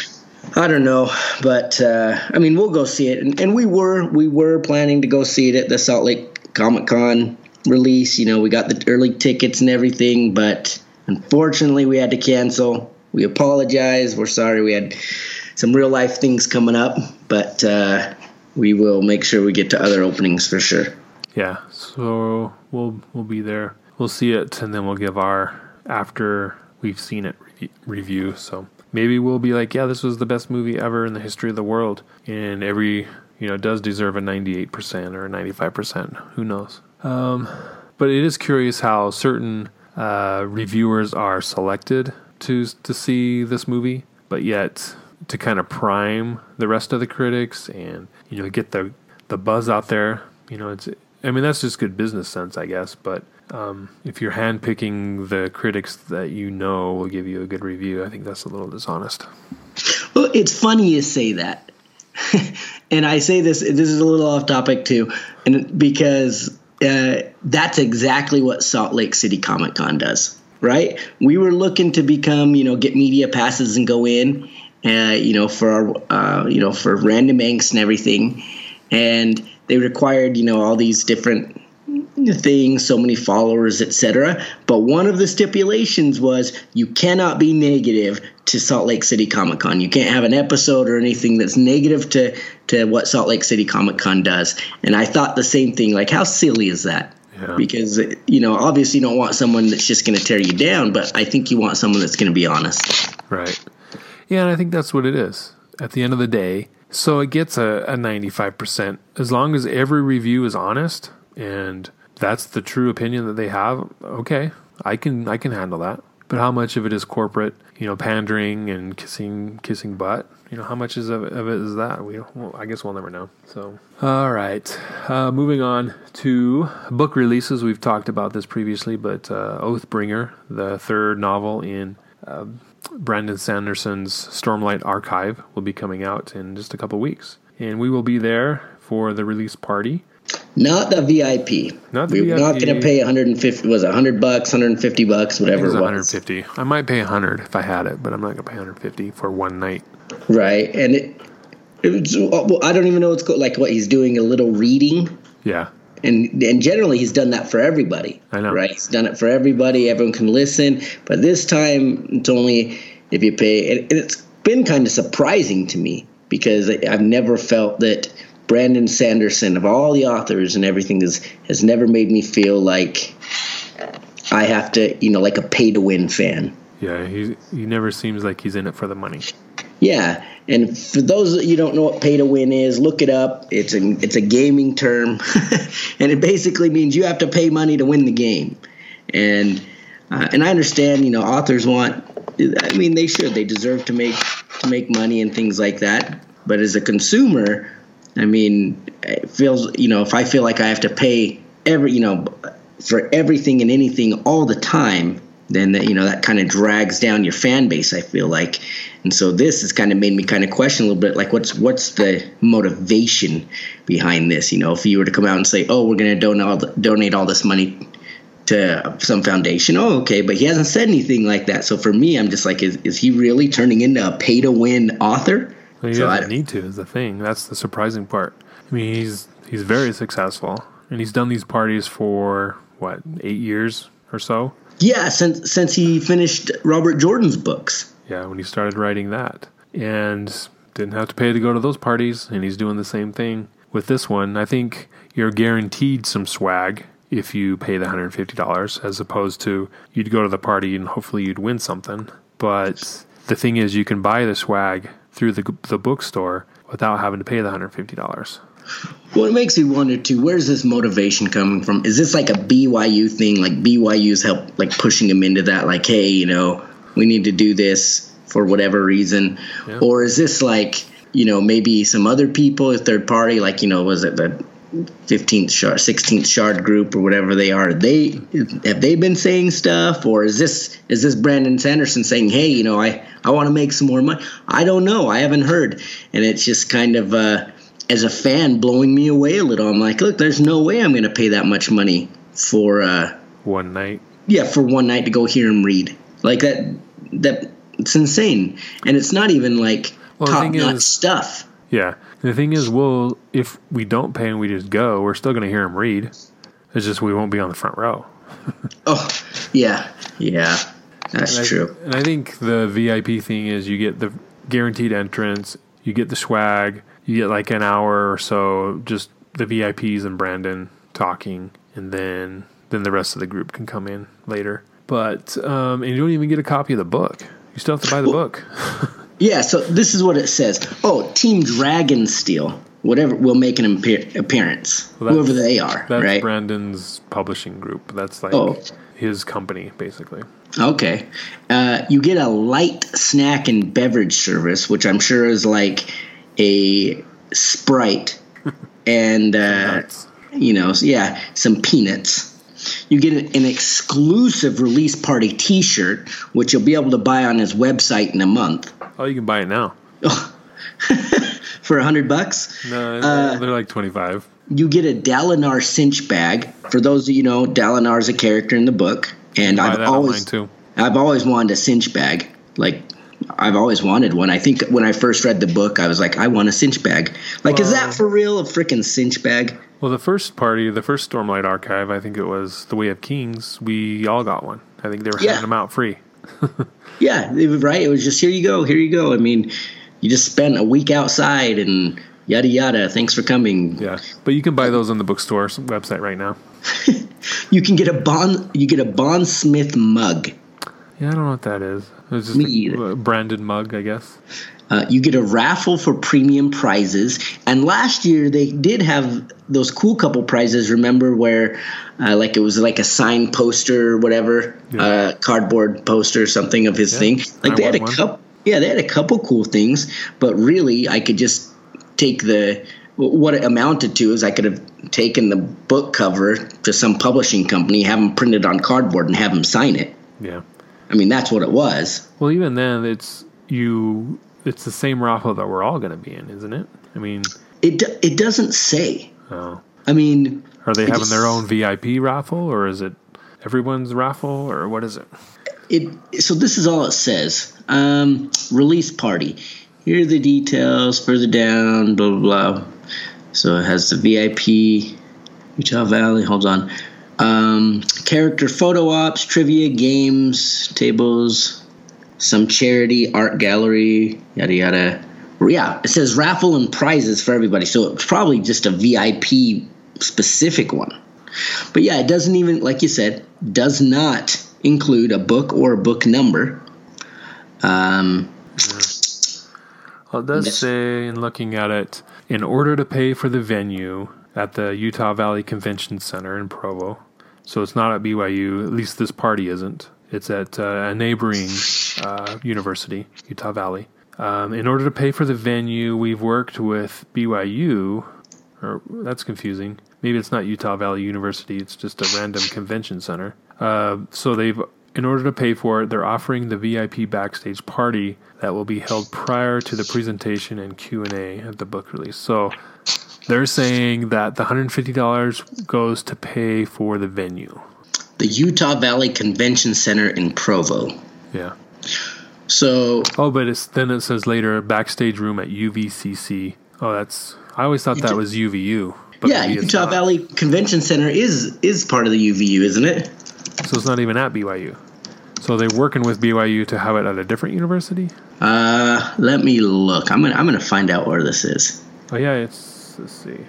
I don't know, but uh, I mean, we'll go see it, and, and, we were we were planning to go see it at the Salt Lake Comic Con release. You know, we got the early tickets and everything, but unfortunately, we had to cancel. We apologize. We're sorry. We had some real life things coming up, but uh, we will make sure we get to other openings for sure. Yeah, so we'll we'll be there. We'll see it, and then we'll give our after we've seen it review. So maybe we'll be like, yeah, this was the best movie ever in the history of the world, and every you know does deserve a 98% or a 95%. Who knows? Um, but it is curious how certain uh, reviewers are selected to to see this movie, but yet to kind of prime the rest of the critics and you know get the the buzz out there. You know, it's I mean that's just good business sense, I guess. But um, if you're handpicking the critics that you know will give you a good review, I think that's a little dishonest. Well, it's funny you say that, and I say this. This is a little off topic too, and because uh, that's exactly what Salt Lake City Comic Con does. Right? We were looking to become, you know, get media passes and go in, uh, you know, for our, uh, you know, for random angst and everything, and they required, you know, all these different things, so many followers, etc. But one of the stipulations was you cannot be negative to Salt Lake City Comic Con. You can't have an episode or anything that's negative to to what Salt Lake City Comic Con does. And I thought the same thing. Like, how silly is that? Yeah. Because you know, obviously, you don't want someone that's just going to tear you down, but I think you want someone that's going to be honest. Right. Yeah, and I think that's what it is. At the end of the day, so it gets a, a 95%. As long as every review is honest and that's the true opinion that they have, okay, I can I can handle that. But how much of it is corporate, you know, pandering and kissing kissing butt? You know, how much is of, of it is that? We well, I guess we'll never know. So, all right, uh, moving on to book releases. We've talked about this previously, but uh, Oathbringer, the third novel in. Uh, Brandon Sanderson's Stormlight Archive will be coming out in just a couple weeks, and we will be there for the release party. Not the VIP. Not the We're VIP. not going to pay 150. Was it 100 bucks, 150 bucks, whatever it, was. 150. I might pay 100 if I had it, but I'm not going to pay 150 for one night. Right, and it. it was, well, I don't even know what's like. What he's doing a little reading. Yeah. And and generally he's done that for everybody. I know. Right. He's done it for everybody. Everyone can listen. But this time it's only if you pay. And it's been kind of surprising to me because I've never felt that Brandon Sanderson of all the authors and everything has has never made me feel like I have to, you know, like a pay to win fan. Yeah, he he never seems like he's in it for the money. Yeah, and for those that you don't know what pay to win is, look it up. It's a it's a gaming term, and it basically means you have to pay money to win the game. And uh, and I understand, you know, authors want. I mean, they should. They deserve to make to make money and things like that. But as a consumer, I mean, it feels you know if I feel like I have to pay every you know for everything and anything all the time, then that you know that kind of drags down your fan base. I feel like, and so this has kind of made me kind of question a little bit, like what's what's the motivation behind this? You know, if you were to come out and say, oh, we're going to donate all the, donate all this money to some foundation. Oh, okay, but he hasn't said anything like that. So for me, I'm just like, is, is he really turning into a pay to win author? Well, he so doesn't need to. Is the thing. That's the surprising part. I mean, he's he's very successful, and he's done these parties for what eight years or so. Yeah, since since he finished Robert Jordan's books. Yeah, when he started writing that, and didn't have to pay to go to those parties, and he's doing the same thing with this one. I think you're guaranteed some swag if you pay the $150 as opposed to you'd go to the party and hopefully you'd win something. But the thing is, you can buy the swag through the, the bookstore without having to pay the $150. Well, it makes me wonder too. Where's this motivation coming from? Is this like a BYU thing? Like BYU's help, like pushing him into that? Like, hey, you know, we need to do this for whatever reason, yeah. or is this like, you know, maybe some other people, a third party, like you know, was it the 15th shard 16th shard group or whatever they are they have they been saying stuff or is this is this brandon sanderson saying hey you know i i want to make some more money i don't know i haven't heard and it's just kind of uh as a fan blowing me away a little. I'm like look there's no way i'm going to pay that much money for uh one night? yeah for one night to go hear him read. Like that that it's insane. And it's not even like well, top notch stuff. Yeah. The thing is, well, if we don't pay and we just go, we're still going to hear him read. It's just we won't be on the front row. oh, yeah, yeah, that's and true. And I think the VIP thing is you get the guaranteed entrance, you get the swag, you get like an hour or so, just the VIPs and Brandon talking, and then then the rest of the group can come in later. But um, and you don't even get a copy of the book. You still have to buy the well, book. Yeah, so this is what it says. Oh, Team Dragonsteel. whatever, will make an appearance, well, whoever they are. That's right? Brandon's publishing group. That's like oh. his company, basically. Okay. Uh, you get a light snack and beverage service, which I'm sure is like a Sprite and, uh, you know, yeah, some peanuts you get an exclusive release party T-shirt, which you'll be able to buy on his website in a month. Oh, you can buy it now. For a hundred bucks? No, uh, they're like twenty-five. You get a Dalinar cinch bag. For those of you know, Dalinar is a character in the book, and I've always. I've always wanted a cinch bag. Like I've always wanted one. I think when I first read the book, I was like, I want a cinch bag. Like, well, is that for real? A freaking cinch bag? Well, the first party, the first Stormlight Archive, I think it was the Way of Kings. We all got one. I think they were yeah. handing them out free. yeah, right. It was just here you go, here you go. I mean, you just spent a week outside and yada yada. Thanks for coming. Yeah, but you can buy those on the bookstore website right now. you can get a bond. You get a Bondsmith mug. Yeah, I don't know what that is. It's just Me a branded mug, I guess. Uh, you get a raffle for premium prizes. And last year they did have those cool couple prizes. Remember where, uh, like it was like a signed poster or whatever, yeah. uh, cardboard poster or something of his yeah. thing. Like I they had a couple. Yeah, they had a couple cool things, but really I could just take the what it amounted to is I could have taken the book cover to some publishing company, have them printed on cardboard, and have them sign it. Yeah. I mean, that's what it was. Well, even then, it's you it's the same raffle that we're all going to be in, isn't it? I mean, it it doesn't say. Oh. I mean, are they having their own VIP raffle, or is it everyone's raffle, or what is it? It so this is all it says. Um, release party. Here are the details. Further down, blah blah blah. So it has the VIP, Utah Valley. Hold on. Um, character photo ops, trivia, games, tables, some charity art gallery, yada yada. Yeah, it says raffle and prizes for everybody, so it's probably just a VIP specific one. But yeah, it doesn't even, like you said, does not include a book or a book number. Um, well, it does say, in looking at it, in order to pay for the venue at the Utah Valley Convention Center in Provo, so it's not at BYU, at least this party isn't. It's at uh, a neighboring uh, university, Utah Valley. Um, in order to pay for the venue, we've worked with BYU, or that's confusing. Maybe it's not Utah Valley University; it's just a random convention center. Uh, so they've, in order to pay for it, they're offering the VIP backstage party that will be held prior to the presentation and Q and A at the book release. So they're saying that the $150 goes to pay for the venue. The Utah Valley Convention Center in Provo. Yeah. So Oh, but it's then it says later backstage room at UVCC. Oh, that's I always thought that was UVU. But yeah, Utah. Valley Convention Center is is part of the UVU, isn't it? So it's not even at BYU. So they're working with BYU to have it at a different university. Uh, let me look. I'm gonna I'm gonna find out where this is. Oh yeah, it's let's see.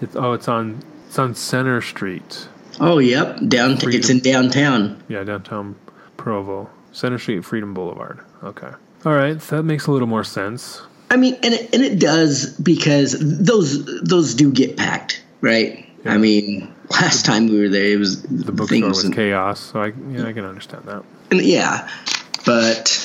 It's oh, it's on it's on Center Street. Oh, yep, down. It's in downtown. Yeah, downtown Provo, Center Street, Freedom Boulevard. Okay. All right, so that makes a little more sense. I mean, and it, and it does because those those do get packed, right? I mean, last time we were there, it was The bookstore was chaos, so I yeah I can understand that. And yeah, but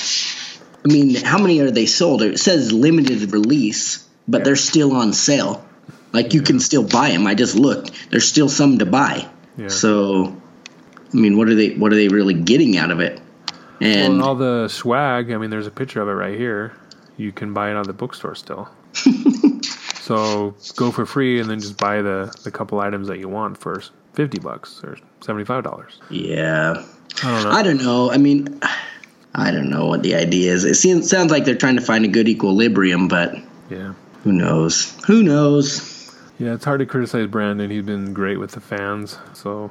I mean, how many are they sold? It says limited release, but they're still on sale. Like you can still buy them. I just looked; there's still some to buy. Yeah. So, I mean, what are they? What are they really getting out of it? Well, And and all the swag, I mean, there's a picture of it right here. You can buy it on the bookstore still. so go for free and then just buy the, the couple items that you want for 50 bucks or $75. yeah, I don't know. I don't know. I mean, I don't know what the idea is. It seems sounds like they're trying to find a good equilibrium, but yeah. who knows? Who knows? Yeah, it's hard to criticize Brandon. He's been great with the fans. So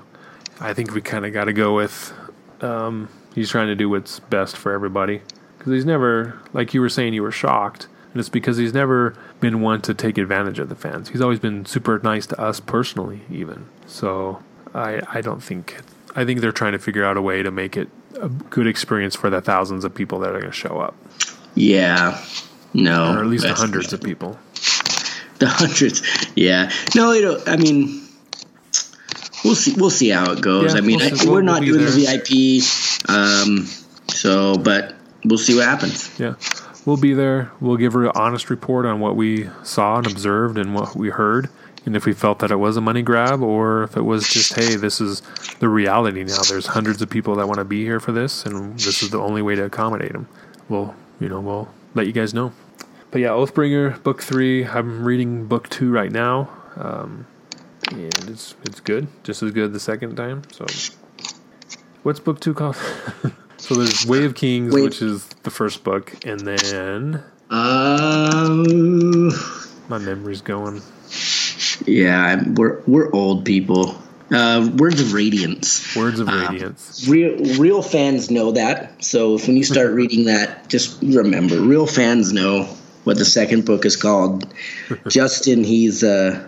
I think we kind of got to go with um, he's trying to do what's best for everybody. Because he's never, like you were saying, you were shocked. And it's because he's never been one to take advantage of the fans. He's always been super nice to us personally, even. So I, I don't think, I think they're trying to figure out a way to make it a good experience for the thousands of people that are going to show up, Yeah, no, or at least the hundreds of people. The hundreds, yeah. No, know, I mean, we'll see. We'll see how it goes. Yeah, I mean, we'll, I, we're not we'll doing the VIP, um, so but we'll see what happens. Yeah. We'll be there. We'll give her an honest report on what we saw and observed and what we heard. And if we felt that it was a money grab or if it was just, hey, this is the reality now. There's hundreds of people that want to be here for this and this is the only way to accommodate them. We'll, you know, we'll let you guys know. But yeah, Oathbringer, book three. I'm reading book two right now. Um, and it's it's good. Just as good the second time. So what's book two called? so there's Way of Kings, Wait. which is the first book, and then Um, my memory's going. yeah, I'm- we're we're old people. Uh, Words of Radiance. Words of Um, Radiance. Real real fans know that. So if when you start reading that, just remember, real fans know what the second book is called. Justin, he's uh,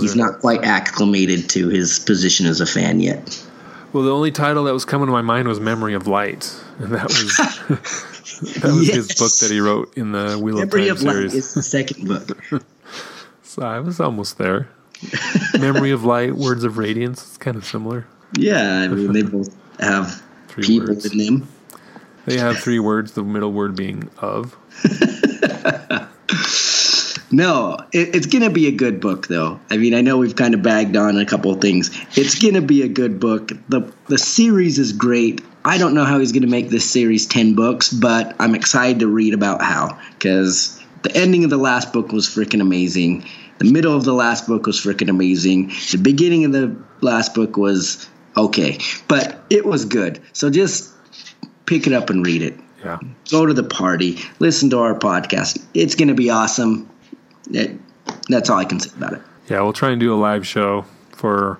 he's not quite acclimated to his position as a fan yet. Well, the only title that was coming to my mind was Memory of Light, and that was that was his book that he wrote in the Wheel Memory of of Time Light series. is the second book. So I was almost there. Memory of Light, Words of Radiance. It's kind of similar. Yeah, I mean they both have Three people words. in them. They have three words. The middle word being of. No, it, it's gonna be a good book, though. I mean, I know we've kind of bagged on a couple things. It's gonna be a good book. the The series is great. I don't know how he's gonna make this series ten books, but I'm excited to read about how because the ending of the last book was freaking amazing. The middle of the last book was freaking amazing. The beginning of the last book was okay, but it was good. So just pick it up and read it Yeah. go to the party, listen to our podcast. It's going to be awesome. It, that's all I can say about it. Yeah, we'll try and do a live show for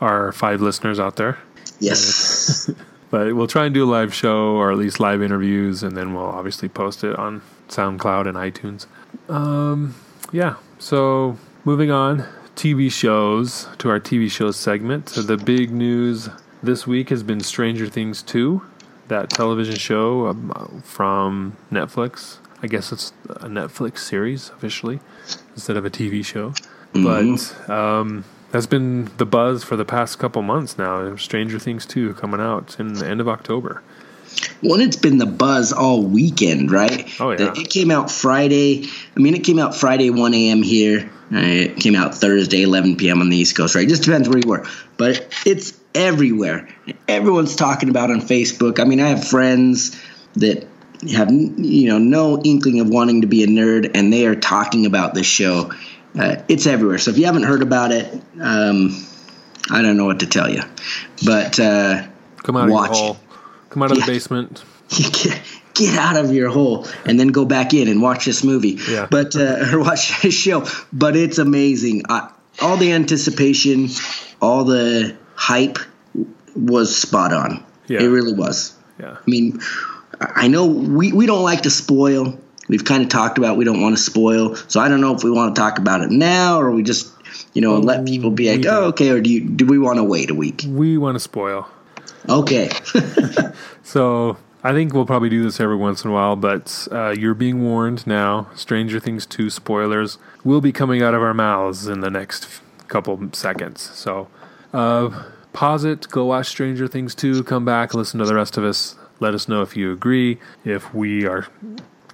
our five listeners out there. Yes. But we'll try and do a live show or at least live interviews, and then we'll obviously post it on SoundCloud and iTunes. Um, yeah, so moving on, TV shows to our TV shows segment. So the big news this week has been Stranger Things 2, that television show um, from Netflix. I guess it's a Netflix series officially instead of a TV show. But um, that's been the buzz for the past couple months now. Stranger Things 2 coming out in the end of October. one, it's been the buzz all weekend, right? Oh, yeah. It came out Friday. I mean, it came out Friday 1 a.m. here. It came out Thursday 11 p.m. on the East Coast, right? Just depends where you were, but it's everywhere. Everyone's talking about on Facebook. I mean, I have friends that have you know no inkling of wanting to be a nerd, and they are talking about this show. Uh, it's everywhere. So if you haven't heard about it, um, I don't know what to tell you, but uh, Come out of watch your hole. Come out of Yeah. the basement. get, get out of your hole and then go back in and watch this movie. Yeah. But uh, or watch this show. But it's amazing. I, all the anticipation, all the hype was spot on. Yeah. It really was. Yeah. I mean, I know we, we don't like to spoil. We've kind of talked about we don't want to spoil. So I don't know if we want to talk about it now or we just, you know, let people be like, oh, okay, or do you do we want to wait a week? We want to spoil. Okay. So I think we'll probably do this every once in a while, but uh, you're being warned now. Stranger Things 2 spoilers will be coming out of our mouths in the next couple seconds. So uh, pause it, go watch Stranger Things 2, come back, listen to the rest of us. Let us know if you agree, if we are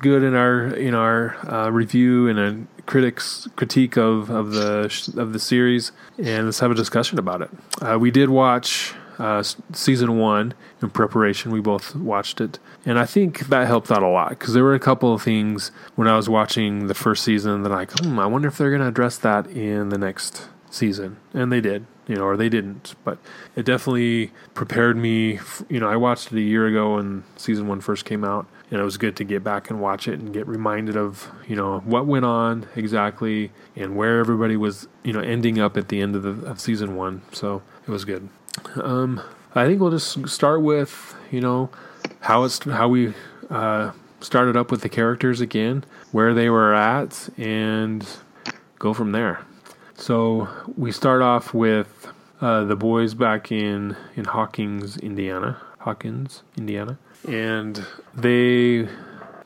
good in our in our uh, review and a critics critique of of the sh- of the series, and let's have a discussion about it. Uh, we did watch uh, season one in preparation. We both watched it, and I think that helped out a lot because there were a couple of things when I was watching the first season that like, hmm, I wonder if they're going to address that in the next season, and they did. You know, or they didn't, but it definitely prepared me. You know, I watched it a year ago when season one first came out, and it was good to get back and watch it and get reminded of you know what went on exactly and where everybody was you know ending up at the end of the of season one. So it was good. Um, I think we'll just start with you know how it's how we uh, started up with the characters again, where they were at, and go from there. So we start off with uh, the boys back in in Hawkins, Indiana. Hawkins, Indiana, and they,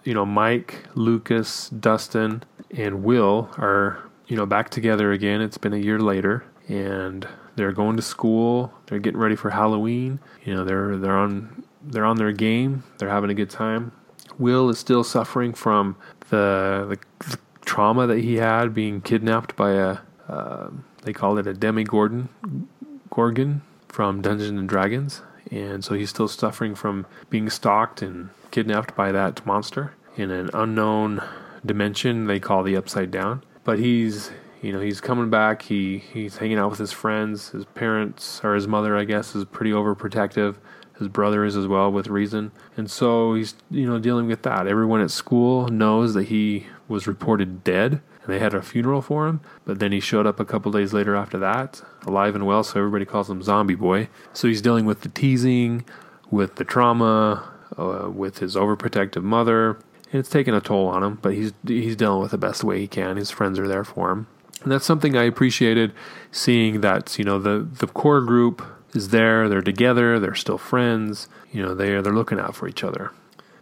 you know, Mike, Lucas, Dustin, and Will are you know back together again. It's been a year later, and they're going to school. They're getting ready for Halloween. You know, they're they're on they're on their game. They're having a good time. Will is still suffering from the, the, the trauma that he had being kidnapped by a um they call it a demigorgon gorgon from Dungeons and Dragons, and so he's still suffering from being stalked and kidnapped by that monster in an unknown dimension they call the Upside Down. But he's you know he's coming back. He he's hanging out with his friends. His parents or his mother, I guess, is pretty overprotective. His brother is as well, with reason, and so he's you know dealing with that. Everyone at school knows that he was reported dead, they had a funeral for him. But then he showed up a couple days later after that, alive and well. So everybody calls him Zombie Boy. So he's dealing with the teasing, with the trauma, uh, with his overprotective mother, and it's taking a toll on him. But he's he's dealing with the best way he can. His friends are there for him, and that's something I appreciated seeing that you know the the core group is there. They're together. They're still friends. You know they are they're looking out for each other.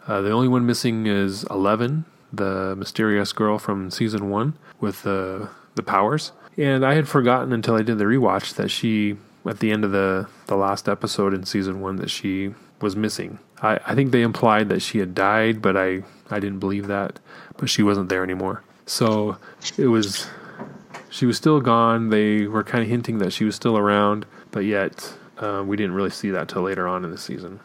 Uh, the only one missing is Eleven, the mysterious girl from season one with the the powers. And I had forgotten until I did the rewatch that she, at the end of the the last episode in season one, that she was missing. I, I think they implied that she had died, but I I didn't believe that. But she wasn't there anymore. So it was she was still gone. They were kind of hinting that she was still around, but yet uh, we didn't really see that till later on in the season.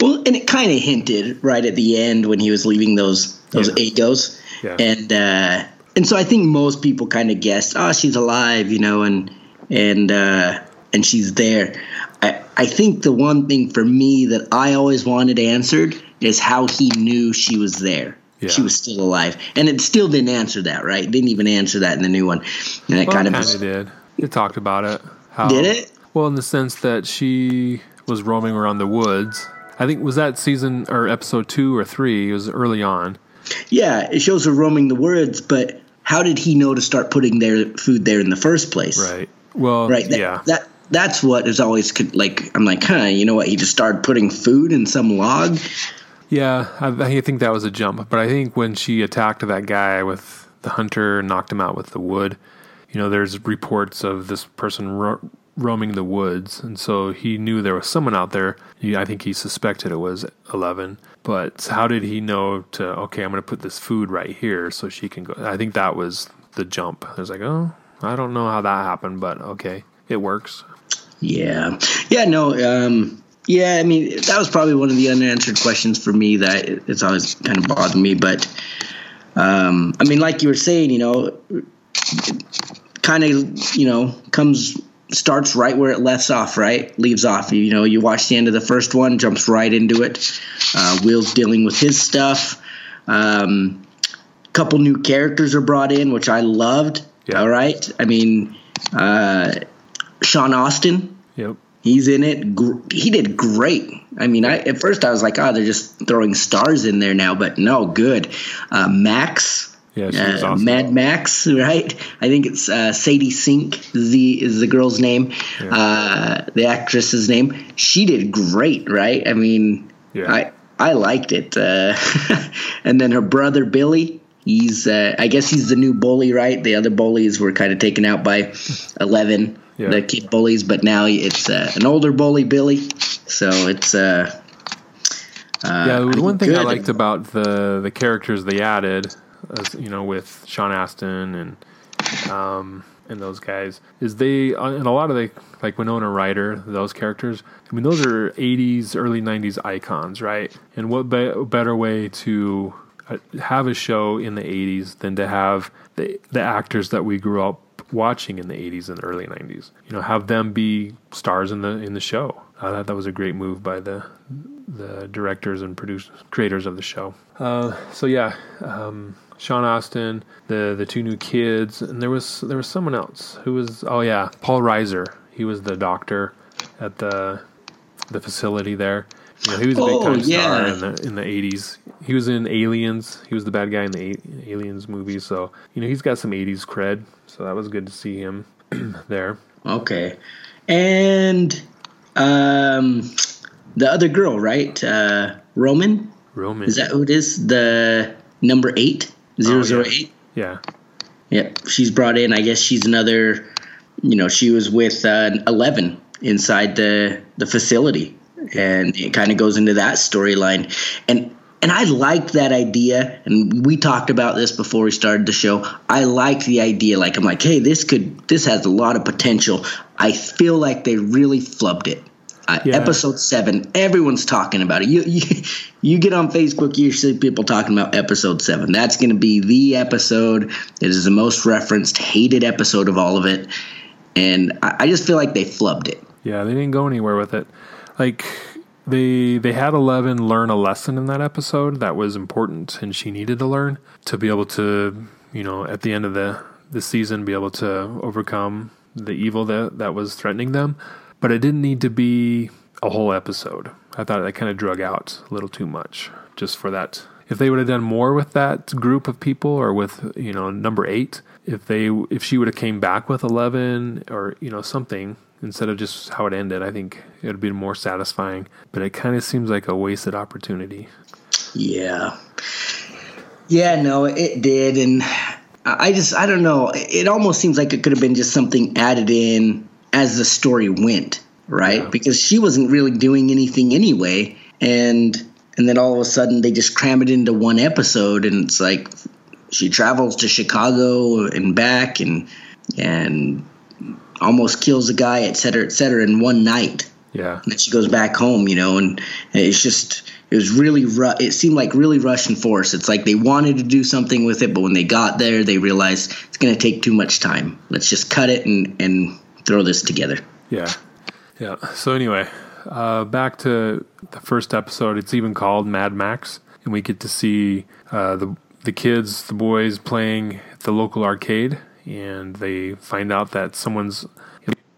Well, and it kind of hinted right at the end when he was leaving those those Yeah. Eggos, Yeah. and uh, and so I think most people kind of guessed, oh, she's alive, you know, and and uh, and she's there. I I think the one thing for me that I always wanted answered is how he knew she was there. Yeah. She was still alive, and it still didn't answer that, right? Didn't even answer that in the new one, and it Well, kind of did. It talked about it. How, did it. Well, in the sense that she was roaming around the woods. I think was that season or episode two or three. It was early on. Yeah, it shows her roaming the woods, but how did he know to start putting their food there in the first place? Right. Well. Right. That, yeah. That that's what is always like. I'm like, huh? You know what? He just started putting food in some log. Yeah. I, I think that was a jump, but I think when she attacked that guy with the hunter and knocked him out with the wood, you know, there's reports of this person ro- roaming the woods, and so he knew there was someone out there. He, I think he suspected it was Eleven, but how did he know to? Okay, I'm going to put this food right here so she can go. I think that was the jump. I was like, oh, I don't know how that happened, but okay, it works. Yeah, yeah, no, um, yeah. I mean, that was probably one of the unanswered questions for me that it's always kind of bothered me. But um, I mean, like you were saying, you know, kind of, you know, comes starts right where it left off, right? Leaves off. You know, you watch the end of the first one, jumps right into it. Uh, Will's dealing with his stuff. Um, couple new characters are brought in, which I loved. Yeah. All right. I mean, uh, Sean Astin. Yep. He's in it. He did great. I mean, I, at first I was like, oh, they're just throwing stars in there now, but no, good. Uh, Max. Yeah, uh, awesome. Mad Max, right? I think it's uh, Sadie Sink is the is the girl's name, yeah. uh, the actress's name. She did great, right? I mean, yeah. I I liked it. Uh, and then her brother Billy, he's uh, I guess he's the new bully, right? The other bullies were kind of taken out by Eleven, yeah. the kid bullies, but now it's uh, an older bully, Billy. So it's uh, uh yeah. One thing good. I liked about the the characters they added, as, you know, with Sean Astin and um, and those guys, is they uh, and a lot of the like Winona Ryder, those characters. I mean, those are '80s, early '90s icons, right? And what be- better way to uh, have a show in the 80s than to have the, the actors that we grew up watching in the 80s and early 90s. You know, have them be stars in the in the show. I thought that was a great move by the the directors and producers, creators of the show. Uh, so yeah, um, Sean Astin, the the two new kids, and there was there was someone else who was oh yeah, Paul Reiser. He was the doctor at the the facility there. You know, he was a big time oh, yeah. star in the in the eighties. He was in Aliens. He was the bad guy in the a- Aliens movie. So you know he's got some eighties cred. So that was good to see him there. Okay, and um, the other girl, right? Uh, Roman. Roman. Is that who it is? The number eight zero zero eight. Yeah. Yep. She's brought in. I guess she's another. You know, she was with uh, Eleven inside the the facility and it kind of goes into that storyline and and I like that idea. And we talked about this before we started the show. I like the idea. Like I'm like, hey, this could this has a lot of potential. I feel like they really flubbed it. Uh, yeah. Episode seven, everyone's talking about it. You, you you get on Facebook, you see people talking about episode seven. That's going to be the episode that is the most referenced, hated episode of all of it. And I, I just feel like they flubbed it. Yeah, they didn't go anywhere with it like they they had Eleven learn a lesson in that episode that was important and she needed to learn to be able to you know at the end of the the season be able to overcome the evil that that was threatening them but it didn't need to be a whole episode i thought that kind of drug out a little too much just for that if they would have done more with that group of people or with you know number 8 if they if she would have came back with 11 or you know something instead of just how it ended. I think it would be more satisfying, but it kind of seems like a wasted opportunity. Yeah. Yeah, no, it did. And I just, I don't know. It almost seems like it could have been just something added in as the story went, right? Yeah. Because she wasn't really doing anything anyway. And, and then all of a sudden they just cram it into one episode and it's like she travels to Chicago and back and, and almost kills a guy, et cetera, et cetera, in one night. Yeah. And then she goes back home, you know, and it's just it was really ru- it seemed like really Russian force. It's like they wanted to do something with it, but when they got there, they realized it's going to take too much time. Let's just cut it and and throw this together. Yeah. Yeah. So anyway, uh, back to the first episode. It's even called Mad Max, and we get to see uh, the the kids, the boys playing at the local arcade and they find out that someone's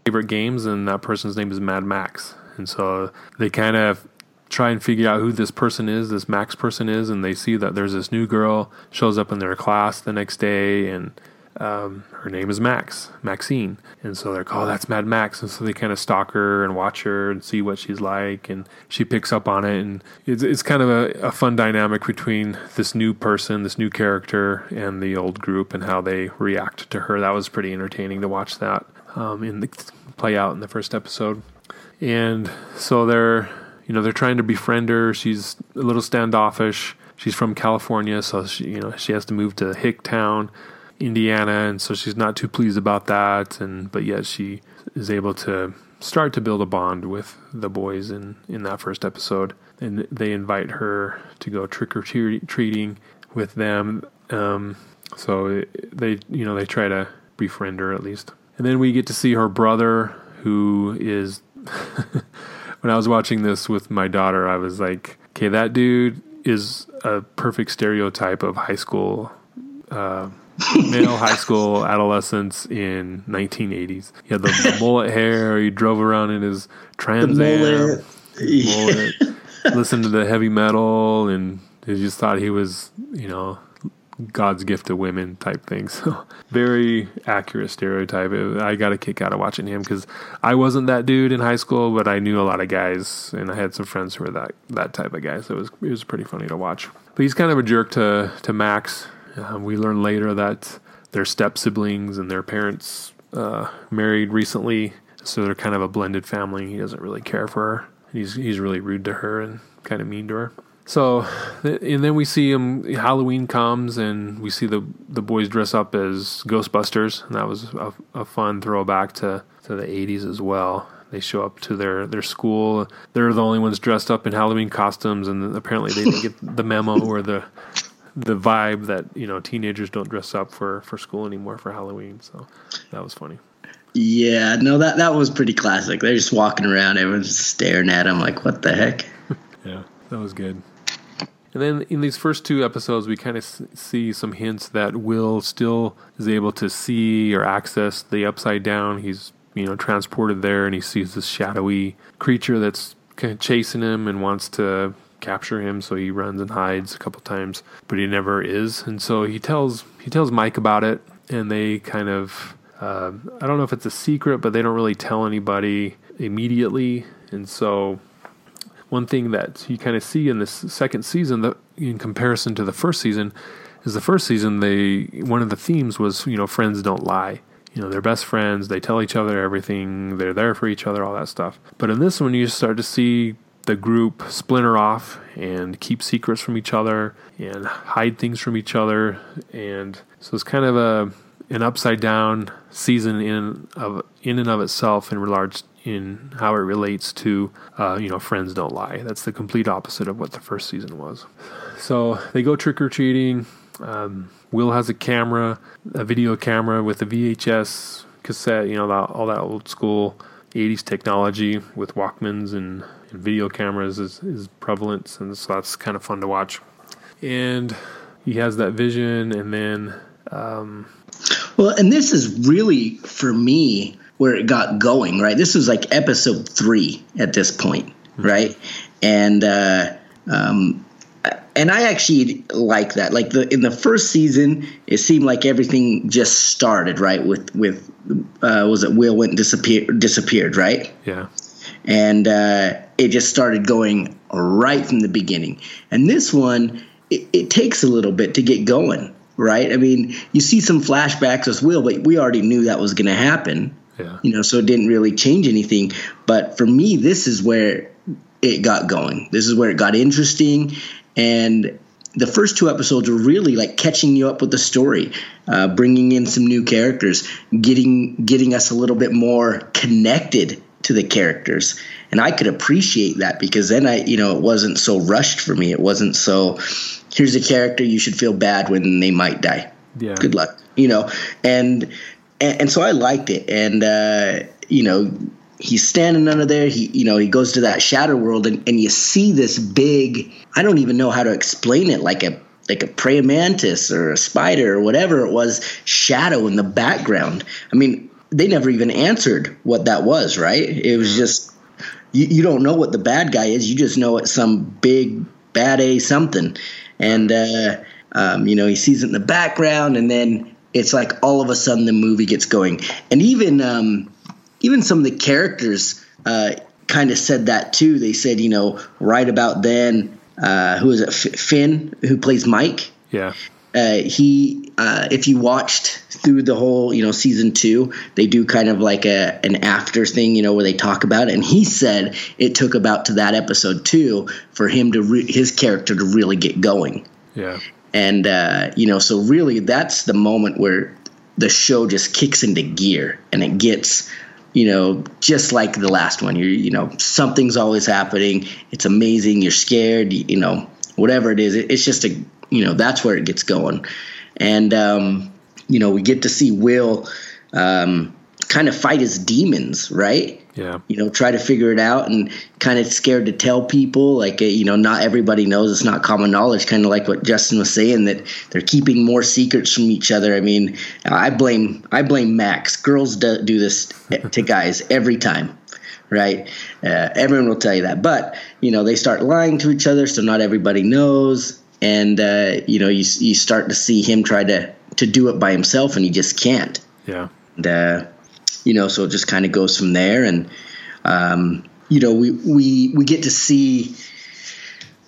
favorite games and that person's name is Mad Max. And so they kind of try and figure out who this person is, this Max person is, and they see that there's this new girl shows up in their class the next day and um, her name is Max, Maxine. And so they're like, oh, that's Mad Max. And so they kind of stalk her and watch her and see what she's like. And she picks up on it. And it's, it's kind of a, a fun dynamic between this new person, this new character, and the old group and how they react to her. That was pretty entertaining to watch that. um, in the play out in the first episode. And so they're you know they're trying to befriend her. She's a little standoffish. She's from California, so she you know she has to move to Hicktown, Indiana, and so she's not too pleased about that. And but yet she is able to start to build a bond with the boys in in that first episode. And they invite her to go trick or treating with them. Um, so they you know they try to befriend her at least. And then we get to see her brother, who is. when I was watching this with my daughter, I was like, okay, that dude is a perfect stereotype of high school, uh, male high school adolescence in 1980s. He had the, mullet hair. He drove around in his Trans Am. Mullet. mullet listened to the heavy metal, and he just thought he was, you know, God's gift to women type thing. So very accurate stereotype. I got a kick out of watching him because I wasn't that dude in high school, but I knew a lot of guys, and I had some friends who were that that type of guy. So it was it was pretty funny to watch. But he's kind of a jerk to to Max. Um, we learn later that they're step siblings and their parents uh, married recently, so they're kind of a blended family. He doesn't really care for her. He's he's really rude to her and kind of mean to her. So, and then we see him. Halloween comes, and we see the the boys dress up as Ghostbusters, and that was a, a fun throwback to to the '80s as well. They show up to their their school. They're the only ones dressed up in Halloween costumes, and apparently they didn't get the memo or the the vibe that you know teenagers don't dress up for for school anymore for Halloween. So that was funny. Yeah, no, that that was pretty classic. They're just walking around, everyone's staring at them like, "What the heck?" yeah, that was good. And then in these first two episodes, we kind of see some hints that Will still is able to see or access the upside down. He's you know transported there, and he sees this shadowy creature that's kind of chasing him and wants to capture him. So he runs and hides a couple times, but he never is. And so he tells he tells Mike about it, and they kind of uh, I don't know if it's a secret, but they don't really tell anybody immediately. And so one thing that you kind of see in this second season that in comparison to the first season is the first season they one of the themes was you know friends don't lie you know they're best friends they tell each other everything they're there for each other all that stuff but in this one you start to see the group splinter off and keep secrets from each other and hide things from each other and so it's kind of a an upside down season in of in and of itself in regards in how it relates to, uh, you know, friends don't lie. That's the complete opposite of what the first season was. So they go trick or treating. Um, Will has a camera, a video camera with a VHS cassette, you know, all that old school 80s technology with Walkmans and video cameras is, is prevalent. And so that's kind of fun to watch. And he has that vision, and then. Um, well, and this is really, for me, where it got going, right? This was like episode three at this point, mm-hmm. right? And uh, um, and I actually like that. Like the in the first season, it seemed like everything just started right with with uh, was it Will went and disappeared disappeared right? Yeah. And uh, it just started going right from the beginning. And this one, it, it takes a little bit to get going, right? I mean, you see some flashbacks as well, but we already knew that was going to happen. Yeah. You know, so it didn't really change anything. But for me, this is where it got going. This is where it got interesting. And the first two episodes were really like catching you up with the story, uh, bringing in some new characters, getting getting us a little bit more connected to the characters, and I could appreciate that because then I, you know, it wasn't so rushed for me. It wasn't so. Here's a character you should feel bad when they might die. Yeah. Good luck, you know, and and, and so I liked it. And uh, you know, he's standing under there. He you know he goes to that shadow world, and, and you see this big. I don't even know how to explain it. Like a like a praying mantis or a spider or whatever it was, shadow in the background. I mean, they never even answered what that was. Right? It was just you, you don't know what the bad guy is. You just know it's some big bad a something, and uh, um, you know he sees it in the background, and then it's like all of a sudden the movie gets going, and even um, even some of the characters uh, kind of said that too. They said, you know, right about then, uh, who is it, F- Finn, who plays Mike? Yeah. uh, he uh, if you watched through the whole you know season two they do kind of like a an after thing you know where they talk about it. And he said it took about to that episode two for him to re- his character to really get going. Yeah. and uh, you know so really that's the moment where the show just kicks into gear and it gets you know just like the last one. You you know something's always happening. It's amazing. You're scared you, you know whatever it is. It, it's just a you know that's where it gets going. And um, you know we get to see will um, kind of fight his demons right? Yeah. you know try to figure it out and kind of scared to tell people like uh, you know not everybody knows it's not common knowledge kind of like what justin was saying that they're keeping more secrets from each other. I mean i blame i blame max. Girls do, do this to guys every time right? Uh, everyone will tell you that. But you know they start lying to each other so not everybody knows. And uh, you know you, you start to see him try to to do it by himself and he just can't Yeah. and uh, you know, so it just kind of goes from there, and um, you know, we we we get to see.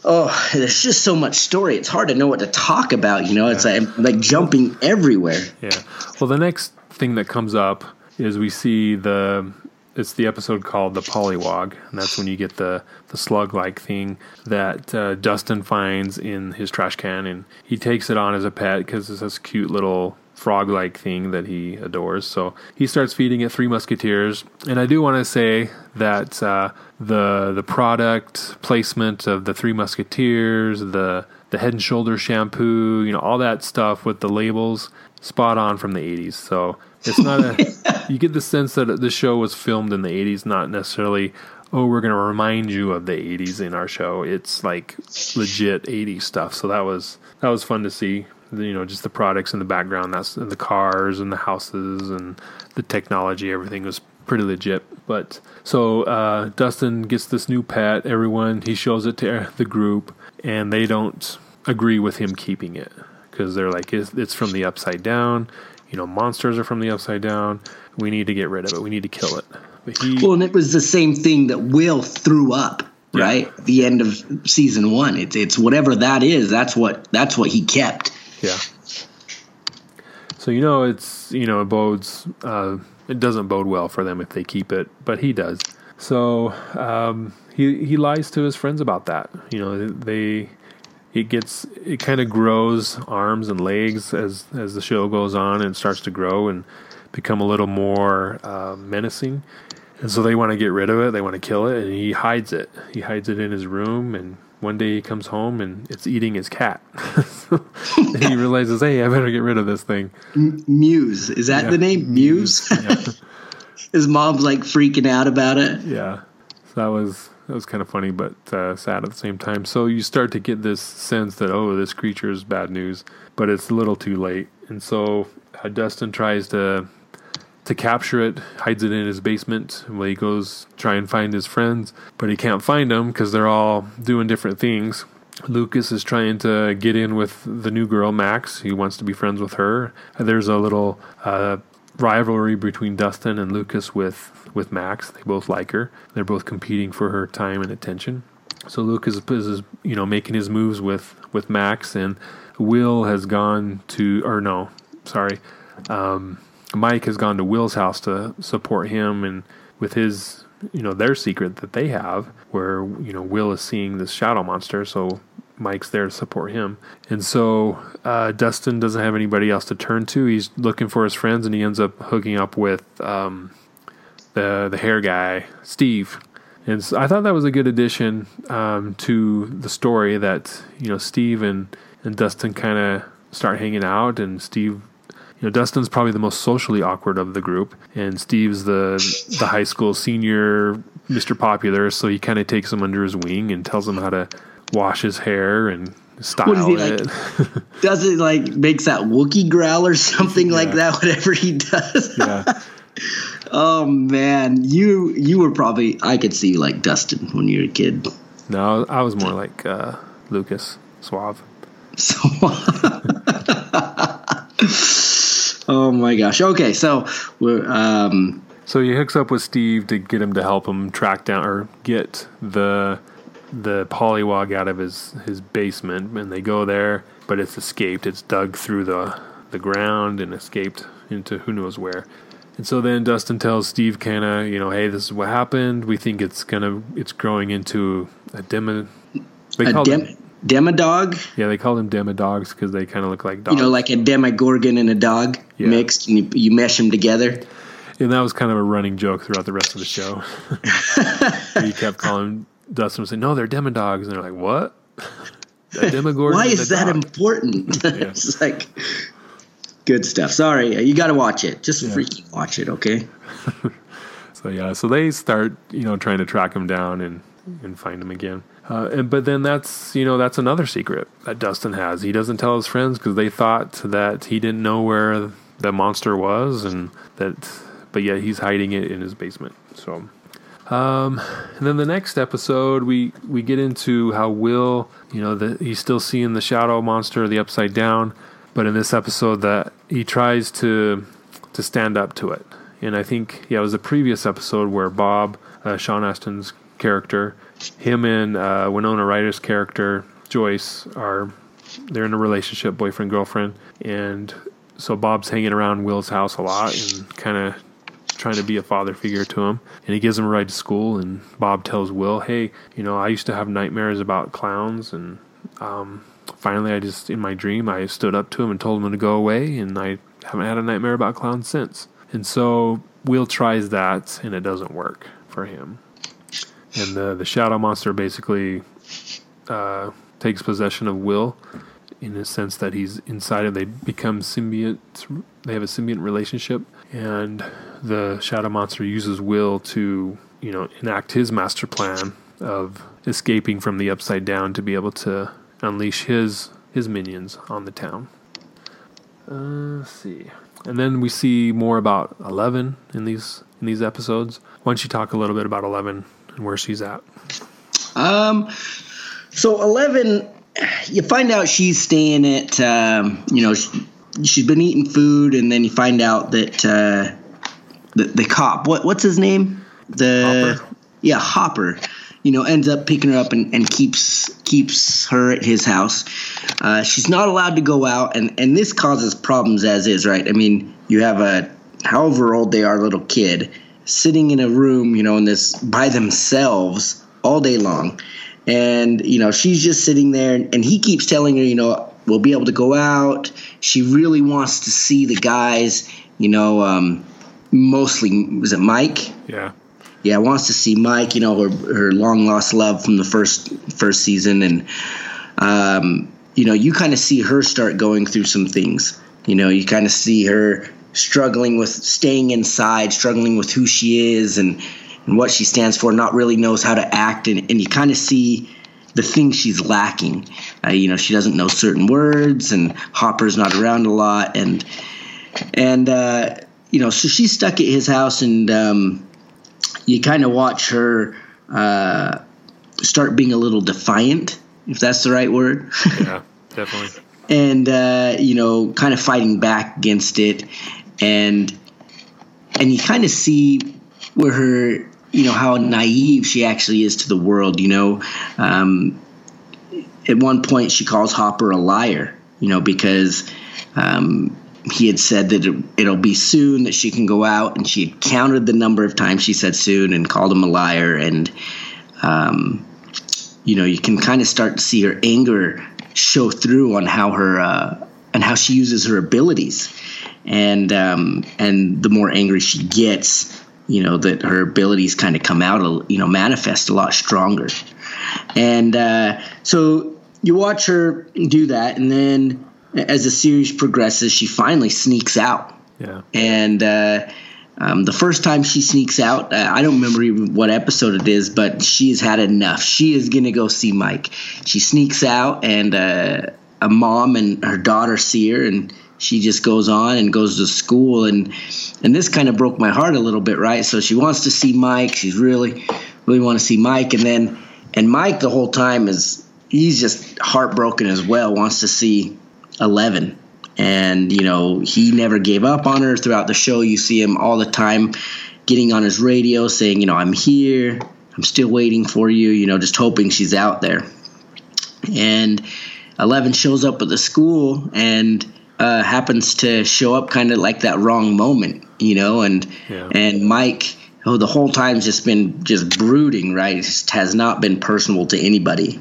Oh, there's just so much story. It's hard to know what to talk about. You know, it's like like jumping everywhere. Yeah. Well, the next thing that comes up is we see the it's the episode called the Pollywog, and that's when you get the the slug like thing that uh, Dustin finds in his trash can, and he takes it on as a pet because it's this cute little frog like thing that he adores. So he starts feeding it Three Musketeers, and I do want to say that uh, the the product placement of the Three Musketeers, the the Head and Shoulders shampoo, you know, all that stuff with the labels, spot on from the '80s. So it's not a. you get the sense that the show was filmed in the '80s, not necessarily. Oh, we're going to remind you of the '80s in our show. It's like legit '80s stuff. So that was that was fun to see. You know, just the products in the background. That's the cars and the houses and the technology. Everything was pretty legit. But so uh, Dustin gets this new pet. Everyone he shows it to the group, and they don't agree with him keeping it because they're like, it's, it's from the upside down. You know, monsters are from the upside down. We need to get rid of it. We need to kill it. But he, Well, and it was the same thing that Will threw up. Right, the end of season one. It's it's whatever that is. That's what that's what he kept. yeah. So you know, it's you know, it bodes. Uh, it doesn't bode well for them if they keep it, but he does. So um, he he lies to his friends about that. You know, they it gets it kind of grows arms and legs as as the show goes on and starts to grow and become a little more uh, menacing. And so they want to get rid of it. They want to kill it, and he hides it. He hides it in his room. And one day he comes home and it's eating his cat. and he realizes, hey, I better get rid of this thing. Mews is that Yeah. the name? Mews. Yeah. His mom's like freaking out about it. Yeah, so that was that was kind of funny, but uh, sad at the same time. So you start to get this sense that oh, this creature is bad news, but it's a little too late. And so uh, Dustin tries to to capture it, hides it in his basement. When he goes try and find his friends, but he can't find them because they're all doing different things. Lucas is trying to get in with the new girl, Max. He wants to be friends with her. There's a little uh, rivalry between Dustin and Lucas with, with Max. They both like her. They're both competing for her time and attention. So Lucas is, you know, making his moves with, with Max, and Will has gone to, or no, sorry, um, Mike has gone to Will's house to support him and with his you know their secret that they have where you know Will is seeing this shadow monster so Mike's there to support him and so uh, Dustin doesn't have anybody else to turn to he's looking for his friends and he ends up hooking up with um, the the hair guy Steve and so I thought that was a good addition um, to the story that you know Steve and and Dustin kind of start hanging out and Steve you know Dustin's probably the most socially awkward of the group and Steve's the the high school senior Mr. Popular so he kind of takes him under his wing and tells him how to wash his hair and style What is he it. like? Does it like makes that Wookie growl or something like that? Whatever he does. yeah. Oh man, you you were probably I could see you like Dustin when you were a kid. No, I was more like uh, Lucas Suave. So. oh my gosh. Okay, so we're um So he hooks up with Steve to get him to help him track down or get the the polywog out of his his basement, and they go there. but it's escaped. It's dug through the the ground and escaped into who knows where. And so then Dustin tells Steve of, you know, hey, this is what happened. We think it's gonna, it's growing into a demo. They a dem- demodog. Yeah, they call them demodogs because they kind of look like dogs. You know, like a demogorgon and a dog yeah. mixed, and you, you mesh them together. And that was kind of a running joke throughout the rest of the show. he kept calling Dustin and saying, "No, they're demodogs," and they're like, "What?" A demogorgon. Why is that dog? important? Yeah. it's like good stuff. Sorry, you got to watch it. Just yeah. freaking watch it, okay? so yeah, so they start, you know, trying to track him down and and find him again. Uh, and, but then that's you know that's another secret that Dustin has. He doesn't tell his friends because they thought that he didn't know where the monster was, and that but yet he's hiding it in his basement. So. Um, and then the next episode, we, we get into how Will, you know, the, he's still seeing the shadow monster, the upside down, but in this episode, that he tries to to stand up to it. And I think, yeah, it was a previous episode where Bob, uh, Sean Astin's character, him and uh, Winona Ryder's character Joyce are they're in a relationship, boyfriend girlfriend, and so Bob's hanging around Will's house a lot and kind of trying to be a father figure to him. And he gives him a ride to school, and Bob tells Will, "Hey, you know, I used to have nightmares about clowns, and um, finally, I just in my dream, I stood up to him and told him to go away, and I haven't had a nightmare about clowns since." And so Will tries that, and it doesn't work for him and the the shadow monster basically uh, takes possession of Will in a sense that he's inside and they become symbiote. They have a symbiote relationship, and the shadow monster uses Will to you know enact his master plan of escaping from the upside down to be able to unleash his his minions on the town. Uh, let's see, and then we see more about Eleven in these in these episodes. Why don't you talk a little bit about Eleven and where she's at? Um, so Eleven, you find out she's staying at, um, you know, she, she's been eating food, and then you find out that uh, the the cop, what what's his name? The Hopper. yeah Hopper. You know, ends up picking her up and, and keeps keeps her at his house. Uh, she's not allowed to go out, and, and this causes problems as is, right? I mean, you have a however old they are little kid sitting in a room, you know, in this by themselves all day long. And, you know, she's just sitting there and, and he keeps telling her, you know, we'll be able to go out. She really wants to see the guys, you know, um, mostly, was it Mike? Yeah. Yeah, wants to see Mike, you know, her, her long lost love from the first first season. And, um, you know, you kind of see her start going through some things. You know, you kind of see her struggling with staying inside, struggling with who she is and, and what she stands for, not really knows how to act. And, and you kind of see the things she's lacking. Uh, you know, she doesn't know certain words, and Hopper's not around a lot. And, and uh, you know, so she's stuck at his house, and um, you kind of watch her uh, start being a little defiant, if that's the right word. yeah, definitely. and uh, you know, kind of fighting back against it and and you kind of see where her you know how naive she actually is to the world you know um, at one point she calls hopper a liar you know because um, he had said that it, will be soon that she can go out and she had counted the number of times she said soon and called him a liar and um, you know you can kind of start to see her anger show through on how her uh, and how she uses her abilities and um, and the more angry she gets, you know that her abilities kind of come out, you know, manifest a lot stronger. And uh, so you watch her do that, and then as the series progresses, she finally sneaks out. Yeah. And uh, um, the first time she sneaks out, uh, I don't remember even what episode it is, but she has had enough. She is gonna go see Mike. She sneaks out, and uh, a mom and her daughter see her, and she just goes on and goes to school and and this kind of broke my heart a little bit right so she wants to see mike she's really really want to see mike and then and mike the whole time is he's just heartbroken as well wants to see 11 and you know he never gave up on her. Throughout the show you see him all the time getting on his radio saying you know i'm here. I'm still waiting for you you know just hoping she's out there. And Eleven shows up at the school and uh, happens to show up kind of like that wrong moment, you know, and Yeah. and Mike, who the whole time's just been just brooding, right? Just has not been personal to anybody,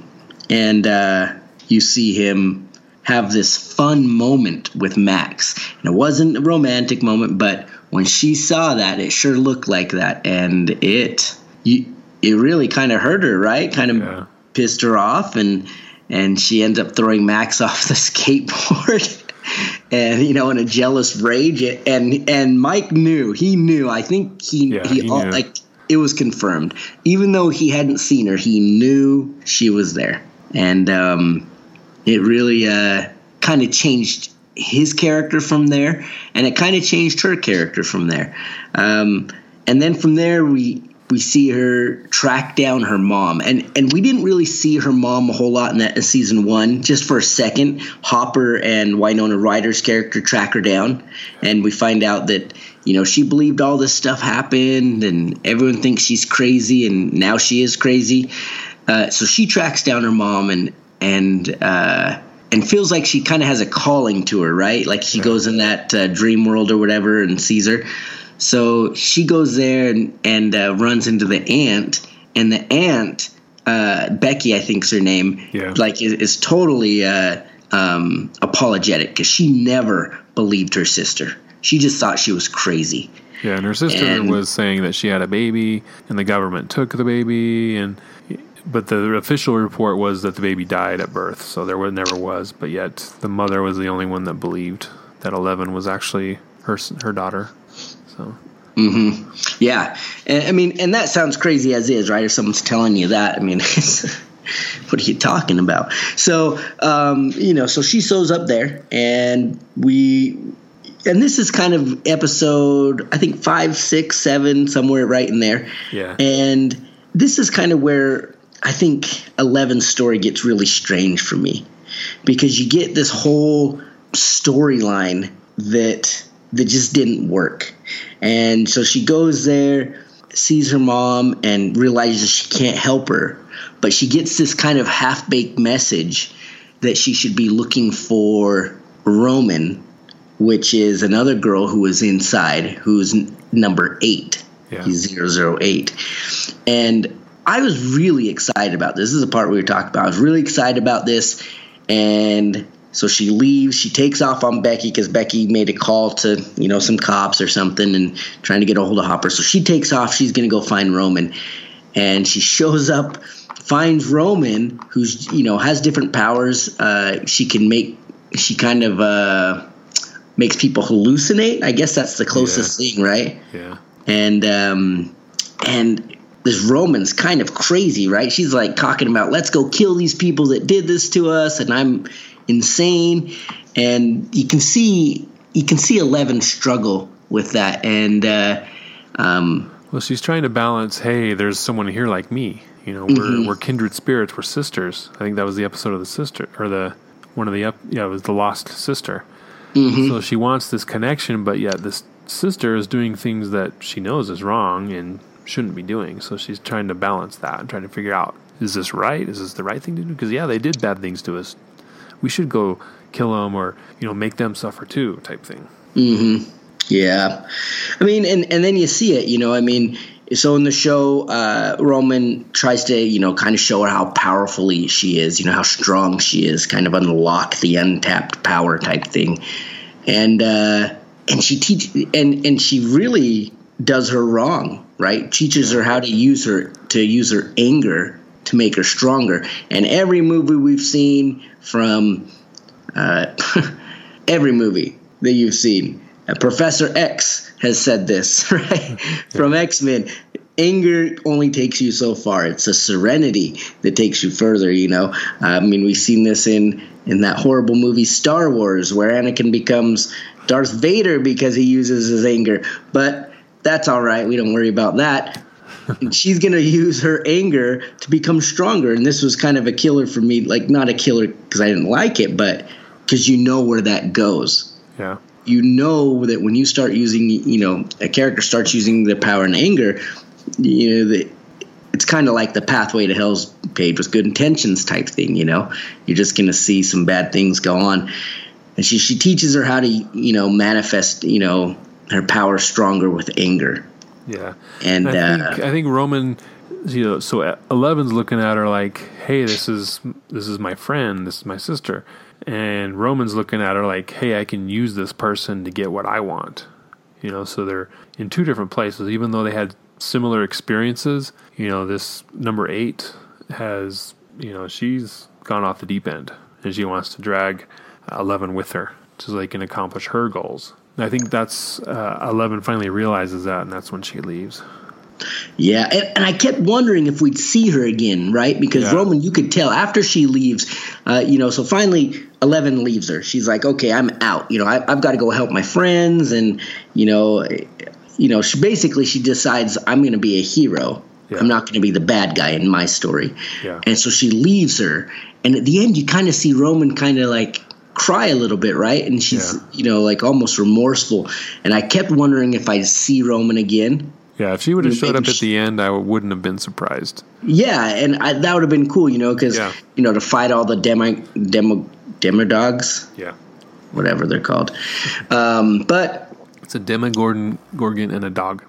and uh, you see him have this fun moment with Max, and it wasn't a romantic moment, but when she saw that, it sure looked like that, and it you it really kind of hurt her, right? Kind of Yeah. pissed her off, and and she ends up throwing Max off the skateboard. And you know, in a jealous rage, and and Mike knew. He knew. I think he Yeah, he, he all, like it was confirmed. Even though he hadn't seen her, he knew she was there, and um, it really uh, kind of changed his character from there, and it kind of changed her character from there. Um, and then from there, we we see her track down her mom, and and we didn't really see her mom a whole lot in that in season one. Just for a second, Hopper and Winona Ryder's character track her down, and we find out that you know she believed all this stuff happened, and everyone thinks she's crazy, and now she is crazy. Uh, so she tracks down her mom and and uh, and feels like she kind of has a calling to her, right? Like she goes in that uh, dream world or whatever and sees her. So she goes there and and uh, runs into the aunt, and the aunt uh, Becky, I think's her name, Yeah. like is, is totally uh, um, apologetic because she never believed her sister. She just thought she was crazy. Yeah, and her sister And- was saying that she had a baby, and the government took the baby, and but the official report was that the baby died at birth, so there was, never was. But yet, the mother was the only one that believed that Eleven was actually her her daughter. So Yeah, and, I mean, and that sounds crazy as is, right? If someone's telling you that, I mean, it's, what are you talking about? So, um, you know, so she shows up there, and we, and this is kind of episode, I think five, six, seven, somewhere right in there. Yeah. And this is kind of where I think Eleven's story gets really strange for me, because you get this whole storyline that that just didn't work. And so she goes there, sees her mom, and realizes she can't help her. But she gets this kind of half baked message that she should be looking for Roman, which is another girl who is inside, who's n- number eight. Yeah. He's 008. And I was really excited about this. This is the part we were talking about. I was really excited about this. And so she leaves. She takes off on Becky because Becky made a call to, you know, some cops or something and trying to get a hold of Hopper. So she takes off. She's going to go find Roman. And she shows up, finds Roman, who's, you know, has different powers. Uh, she can make, she kind of uh, makes people hallucinate. I guess that's the closest thing, right? yeah, and um, and this Roman's kind of crazy, right? She's like talking about let's go kill these people that did this to us, and I'm insane. And you can see you can see Eleven struggle with that, and uh, um, well, she's trying to balance. Hey, there's someone here like me. You know, we're we're kindred spirits. We're sisters. I think that was the episode of the sister or the one of the ep- yeah, it was the lost sister. So she wants this connection, but yet this sister is doing things that she knows is wrong and shouldn't be doing. So she's trying to balance that and trying to figure out is this right? Is this the right thing to do? Because yeah, they did bad things to us. We should go kill them or you know make them suffer too, type thing. Hmm. Yeah, I mean, and and then you see it. You know, I mean, so in the show, uh, Roman tries to you know kind of show her how powerfully she is. You know how strong she is, kind of unlock the untapped power type thing, and uh, and she teach and and she really does her wrong. Right, teaches her how to use her to use her anger to make her stronger. And every movie we've seen from uh, every movie that you've seen. Uh, Professor X has said this, right? From X Men. Anger only takes you so far. It's a serenity that takes you further, you know. I mean, we've seen this in in that horrible movie Star Wars, where Anakin becomes Darth Vader because he uses his anger. But that's all right. We don't worry about that. She's gonna use her anger to become stronger, and this was kind of a killer for me. Like not a killer because I didn't like it, but because you know where that goes Yeah. you know that when you start using, you know, a character starts using their power and anger, you know that it's it's kind of like the pathway to hell's page with good intentions type thing. You know, you're just going to see some bad things go on, and she she teaches her how to you know manifest you know her power stronger with anger. Yeah, and, I, think, uh, I think Roman, you know, so Eleven's looking at her like, "Hey, this is this is my friend, this is my sister," and Roman's looking at her like, "Hey, I can use this person to get what I want." You know, so they're in two different places, even though they had similar experiences. You know, this number eight has, you know, she's gone off the deep end and she wants to drag Eleven with her so they can accomplish her goals. I think that's uh, Eleven finally realizes that, and that's when she leaves. Yeah, and, and, I kept wondering if we'd see her again, right? Because yeah. Roman, you could tell after she leaves, uh, you know. So finally, Eleven leaves her. She's like, "Okay, I'm out. You know, I, have got to go help my friends, and you know, you know, she basically she decides I'm going to be a hero. Yeah. I'm not going to be the bad guy in my story. Yeah. And so she leaves her, and at the end, you kind of see Roman kind of like cry a little bit, right? And she's, yeah. you know, like almost remorseful. And I kept wondering if I'd see Roman again. Yeah, if she would have showed up at the end, I wouldn't have been surprised. Yeah, and I, that would have been cool, you know, because yeah. you know to fight all the demo demo demo dogs. Yeah, whatever they're called. Um, but it's a Demogorgon Gorgon and a dog.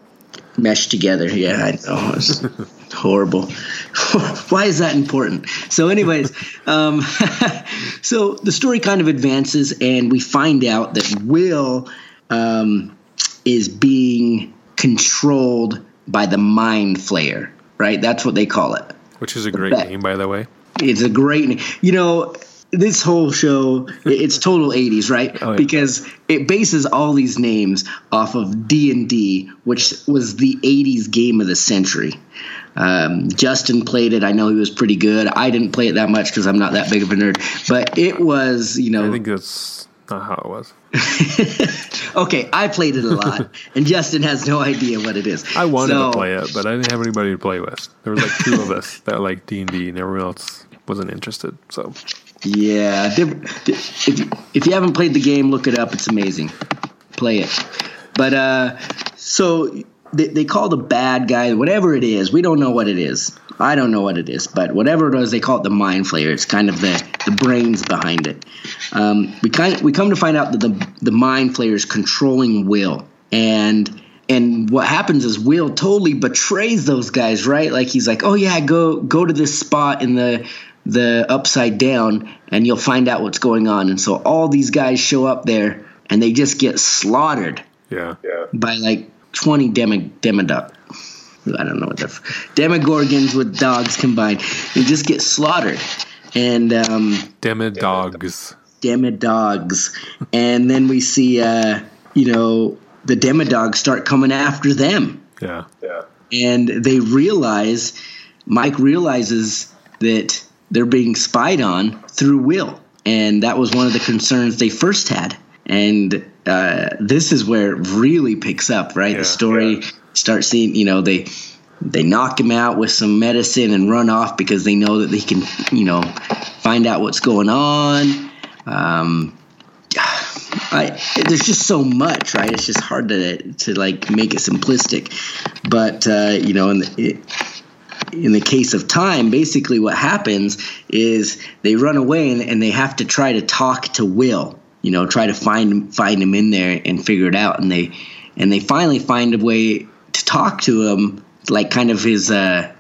Meshed together. Yeah, I know. Horrible. Why is that important? So, anyways, um, so the story kind of advances, and we find out that Will um, is being controlled by the Mind Flayer. Right? That's what they call it. Which is a great name, by the way. It's a great name. You know, this whole show it's total 80s right oh, yeah. because it bases all these names off of d&d which was the 80s game of the century um, justin played it i know he was pretty good i didn't play it that much because i'm not that big of a nerd but it was you know i think that's not how it was okay i played it a lot and justin has no idea what it is i wanted so, to play it but i didn't have anybody to play with there was like two of us that like d&d and everyone else wasn't interested so yeah, if if you haven't played the game, look it up. It's amazing. Play it. But uh, so they, they call the bad guy whatever it is. We don't know what it is. I don't know what it is, but whatever it is, they call it the mind flayer. It's kind of the, the brains behind it. Um, we kind of, we come to find out that the the mind flayer is controlling Will, and and what happens is Will totally betrays those guys, right? Like he's like, oh yeah, go go to this spot in the the upside down and you'll find out what's going on. And so all these guys show up there and they just get slaughtered. Yeah. yeah. By like 20 demi demodog. I don't know what the demogorgons with dogs combined. They just get slaughtered. And um demodogs. Demodogs. and then we see uh, you know, the demodogs start coming after them. Yeah. Yeah. And they realize Mike realizes that they're being spied on through Will. And that was one of the concerns they first had. And uh, this is where it really picks up, right? Yeah, the story yeah. starts seeing, you know, they they knock him out with some medicine and run off because they know that they can, you know, find out what's going on. Um, I, there's just so much, right? It's just hard to to like make it simplistic, but uh, you know, and it, in the case of time, basically what happens is they run away and, and, they have to try to talk to Will. You know, try to find find him in there and figure it out. And they and they finally find a way to talk to him, like kind of his. Uh,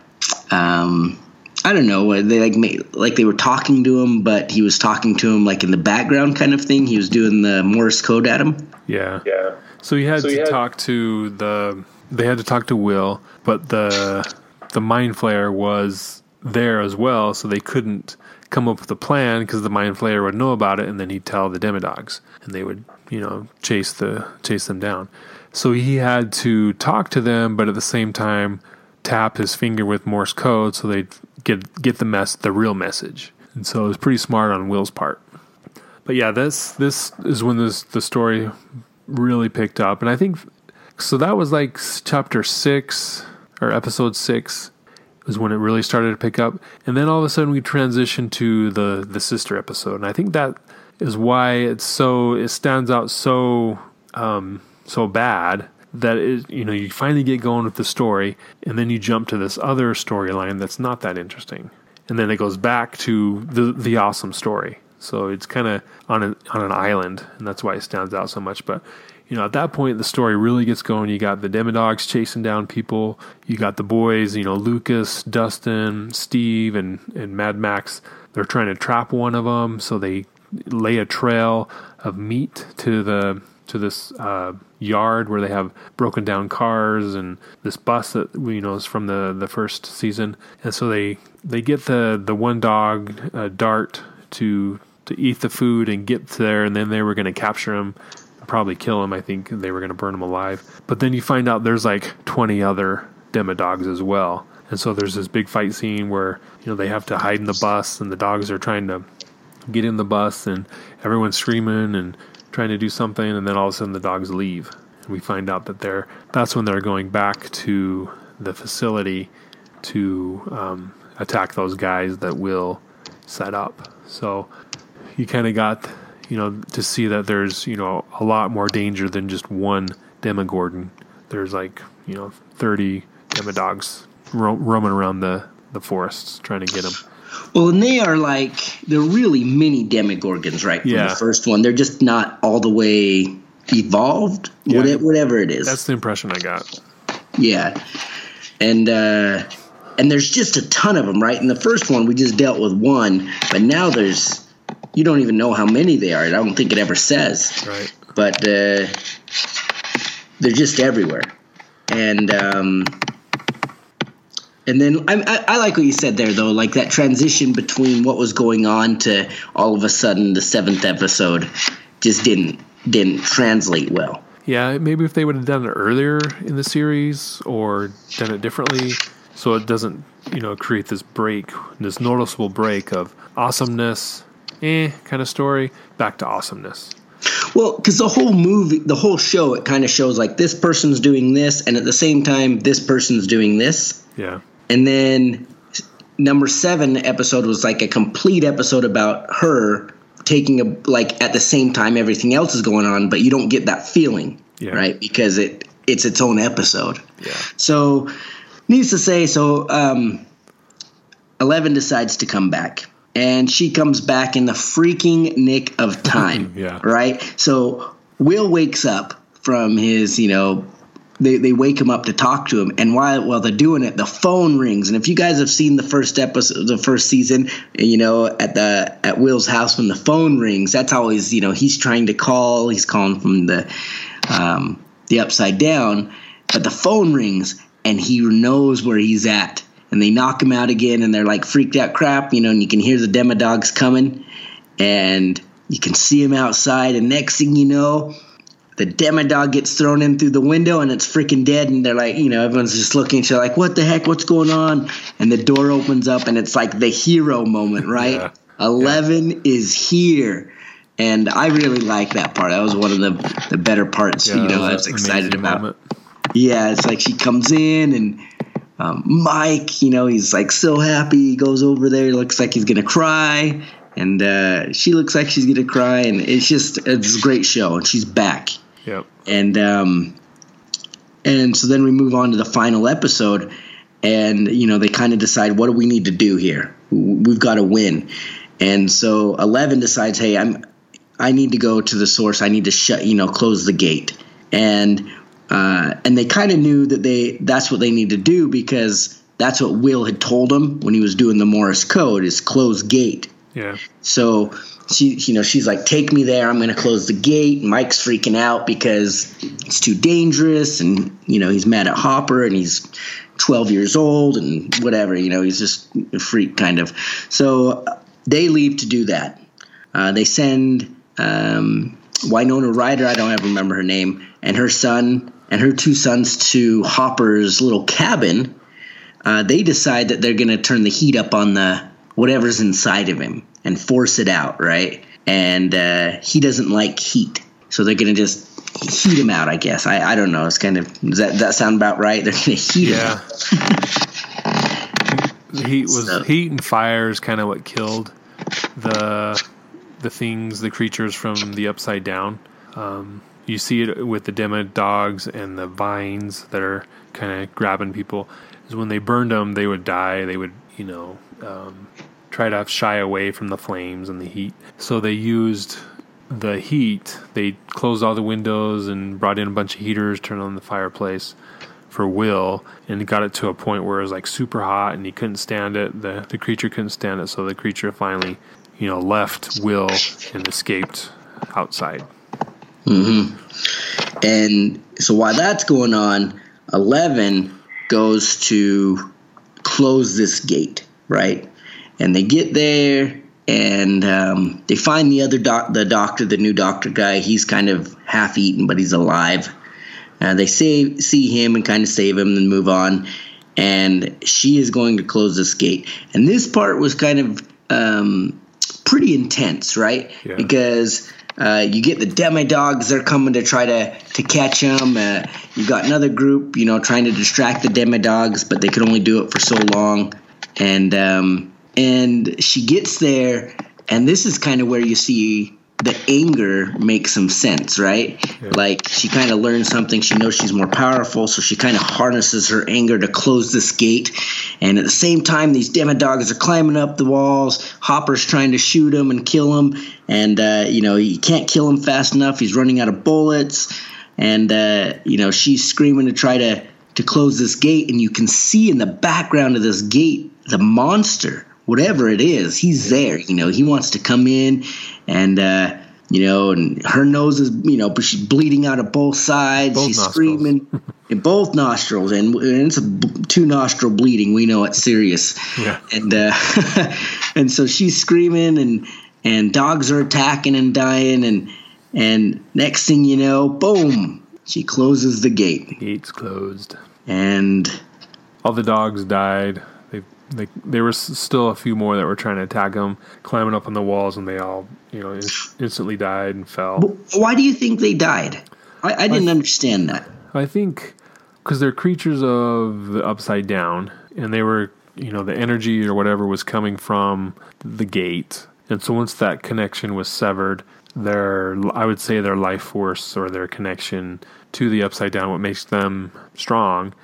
um, I don't know. They like made, like they were talking to him, but he was talking to him like in the background kind of thing. He was doing the Morse code at him. Yeah, yeah. So he had so to had, talk to the. They had to talk to Will, but the the mind flayer was there as well, so they couldn't come up with a plan because the mind flayer would know about it, and then he'd tell the demodogs, and they would, you know, chase the chase them down. So he had to talk to them, but at the same time tap his finger with Morse code so they'd get get the mess the real message. And so it was pretty smart on Will's part. But yeah, this this is when this the story really picked up, and I think so. That was like chapter six or episode six was when it really started to pick up. And then all of a sudden we transitioned to the the sister episode, and I think that is why it's so it stands out so um, so bad that it, you know you finally get going with the story and then you jump to this other storyline that's not that interesting. And then it goes back to the the awesome story. So it's kind of on an on an island and that's why it stands out so much. But you know at that point the story really gets going. You got the demodogs chasing down people. You got the boys you know lucas dustin steve and and mad max. They're trying to trap one of them so they lay a trail of meat to the to this uh, yard where they have broken down cars and this bus that you know is from the the first season. And so they they get the the one dog uh, dart to to eat the food and get there and then they were going to capture him probably kill him. I think they were going to burn him alive. But then you find out there's like 20 other demodogs as well. And so there's this big fight scene where you know they have to hide in the bus and the dogs are trying to get in the bus and everyone's screaming and trying to do something. And then all of a sudden the dogs leave. And we find out that they're that's when they're going back to the facility to um, attack those guys that will set up. So you kind of got you know to see that there's you know a lot more danger than just one demogorgon there's like you know 30 demodogs ro- roaming around the the forests trying to get them Well, and they are like they're really mini demigorgons, right? From Yeah. the first one, they're just not all the way evolved. Yeah. Whatever, whatever it is. that's the impression i got Yeah, and uh, and there's just a ton of them, right? In the first one, we just dealt with one, but now there's you don't even know how many they are. I don't think it ever says, right but uh, they're just everywhere, and um, and then I, I, I like what you said there, though, like that transition between what was going on to all of a sudden the seventh episode just didn't didn't translate well. Yeah, maybe if they would have done it earlier in the series or done it differently, so it doesn't, you know, create this break, this noticeable break of awesomeness, eh, kind of story, back to awesomeness. Well, because the whole movie, the whole show, it kind of shows like this person's doing this, and at the same time, this person's doing this. Yeah, And then number seven episode was like a complete episode about her taking a like at the same time everything else is going on, but you don't get that feeling, Yeah. right? Because it it's its own episode. yeah, So, needs to say, so um, Eleven decides to come back. And she comes back in the freaking nick of time. Yeah. Right? So, Will wakes up from his, you know, they, they wake him up to talk to him. And while, while they're doing it, the phone rings. And if you guys have seen the first episode, the first season, you know, at the at Will's house when the phone rings, that's always, you know, he's trying to call. He's calling from the um, the upside down, but the phone rings and he knows where he's at. And they knock him out again, and they're like freaked out crap, you know. And you can hear the demodogs coming, and you can see him outside. And next thing you know, the demodog gets thrown in through the window, and it's freaking dead. And they're like, you know, everyone's just looking. So like, what the heck? What's going on? And the door opens up, and it's like the hero moment, right? Yeah. Eleven is here. And I really like that part. That was one of the the better parts. yeah you know, I was was excited about. moment. Yeah, it's like she comes in and um, Mike, you know, he's like so happy. He goes over there, looks like he's gonna cry, and uh, she looks like she's gonna cry, and it's just it's a great show. And she's back, Yep. and um, and so then we move on to the final episode, and you know they kind of decide what do we need to do here. We've got to win, and so Eleven decides, hey, I'm I need to go to the source. I need to shut, you know, close the gate. And uh, and they kind of knew that they that's what they need to do because that's what Will had told them when he was doing the Morse code is close gate. Yeah. So she, you know, she's like, "Take me there. I'm going to close the gate." Mike's freaking out because it's too dangerous, and you know he's mad at Hopper, and he's 12 years old, and whatever. You know, he's just a freak, kind of. So they leave to do that. Uh, they send um, Winona Ryder. I don't ever remember her name, and her son and her two sons to Hopper's little cabin. Uh, they decide that they're going to turn the heat up on the whatever's inside of him and force it out, right? And uh, he doesn't like heat, so they're going to just heat him out. I guess I, I don't know. It's kind of does that that sound about right? They're going to heat him. Yeah. heat was So- heat and fire is kind of what killed the the things, the creatures from the upside down. Um, you see it with the demo dogs and the vines that are kind of grabbing people. Is when they burned them, they would die. They would, you know, um, try to shy away from the flames and the heat. So they used the heat. They closed all the windows and brought in a bunch of heaters, turned on the fireplace for Will, and got it to a point where it was like super hot and he couldn't stand it. The the creature couldn't stand it, so the creature finally, you know, left Will and escaped outside. Mm-hmm. And so while that's going on, Eleven goes to close this gate, right? And they get there and um, they find the other doc, the doctor, the new doctor guy. He's kind of half eaten, but he's alive. Uh, they save, see him and kind of save him, and move on. And she is going to close this gate. And this part was kind of um, pretty intense, right? Yeah. Because uh, you get the demi dogs; they're coming to try to to catch them. Uh, you got another group, you know, trying to distract the demi dogs, but they can only do it for so long. And um, and she gets there, and this is kind of where you see the anger makes some sense, right? Like she kind of learns something. She knows she's more powerful, so she kind of harnesses her anger to close this gate. And at the same time, these demodogs are climbing up the walls. Hopper's trying to shoot him and kill him, and uh, you know he can't kill him fast enough. He's running out of bullets, and uh, you know she's screaming to try to to close this gate. And you can see in the background of this gate the monster whatever it is, he's there. You know, he wants to come in and uh, you know, and her nose is you know, but she's bleeding out of both sides. Both she's nostrils. screaming in both nostrils, and, and it's a b- two nostril bleeding. We know it's serious. Yeah. And uh, and so she's screaming, and and dogs are attacking and dying, and and next thing you know, boom, she closes the gate, Gates closed. and All the dogs died. They, they, there was still a few more that were trying to attack him, climbing up on the walls, and they all, you know, in, instantly died and fell. But why do you think they died? I, I didn't understand that. I think because they're creatures of the upside down, and they were, you know, the energy or whatever was coming from the gate, and so once that connection was severed, their, I would say, their life force or their connection to the upside down, what makes them strong,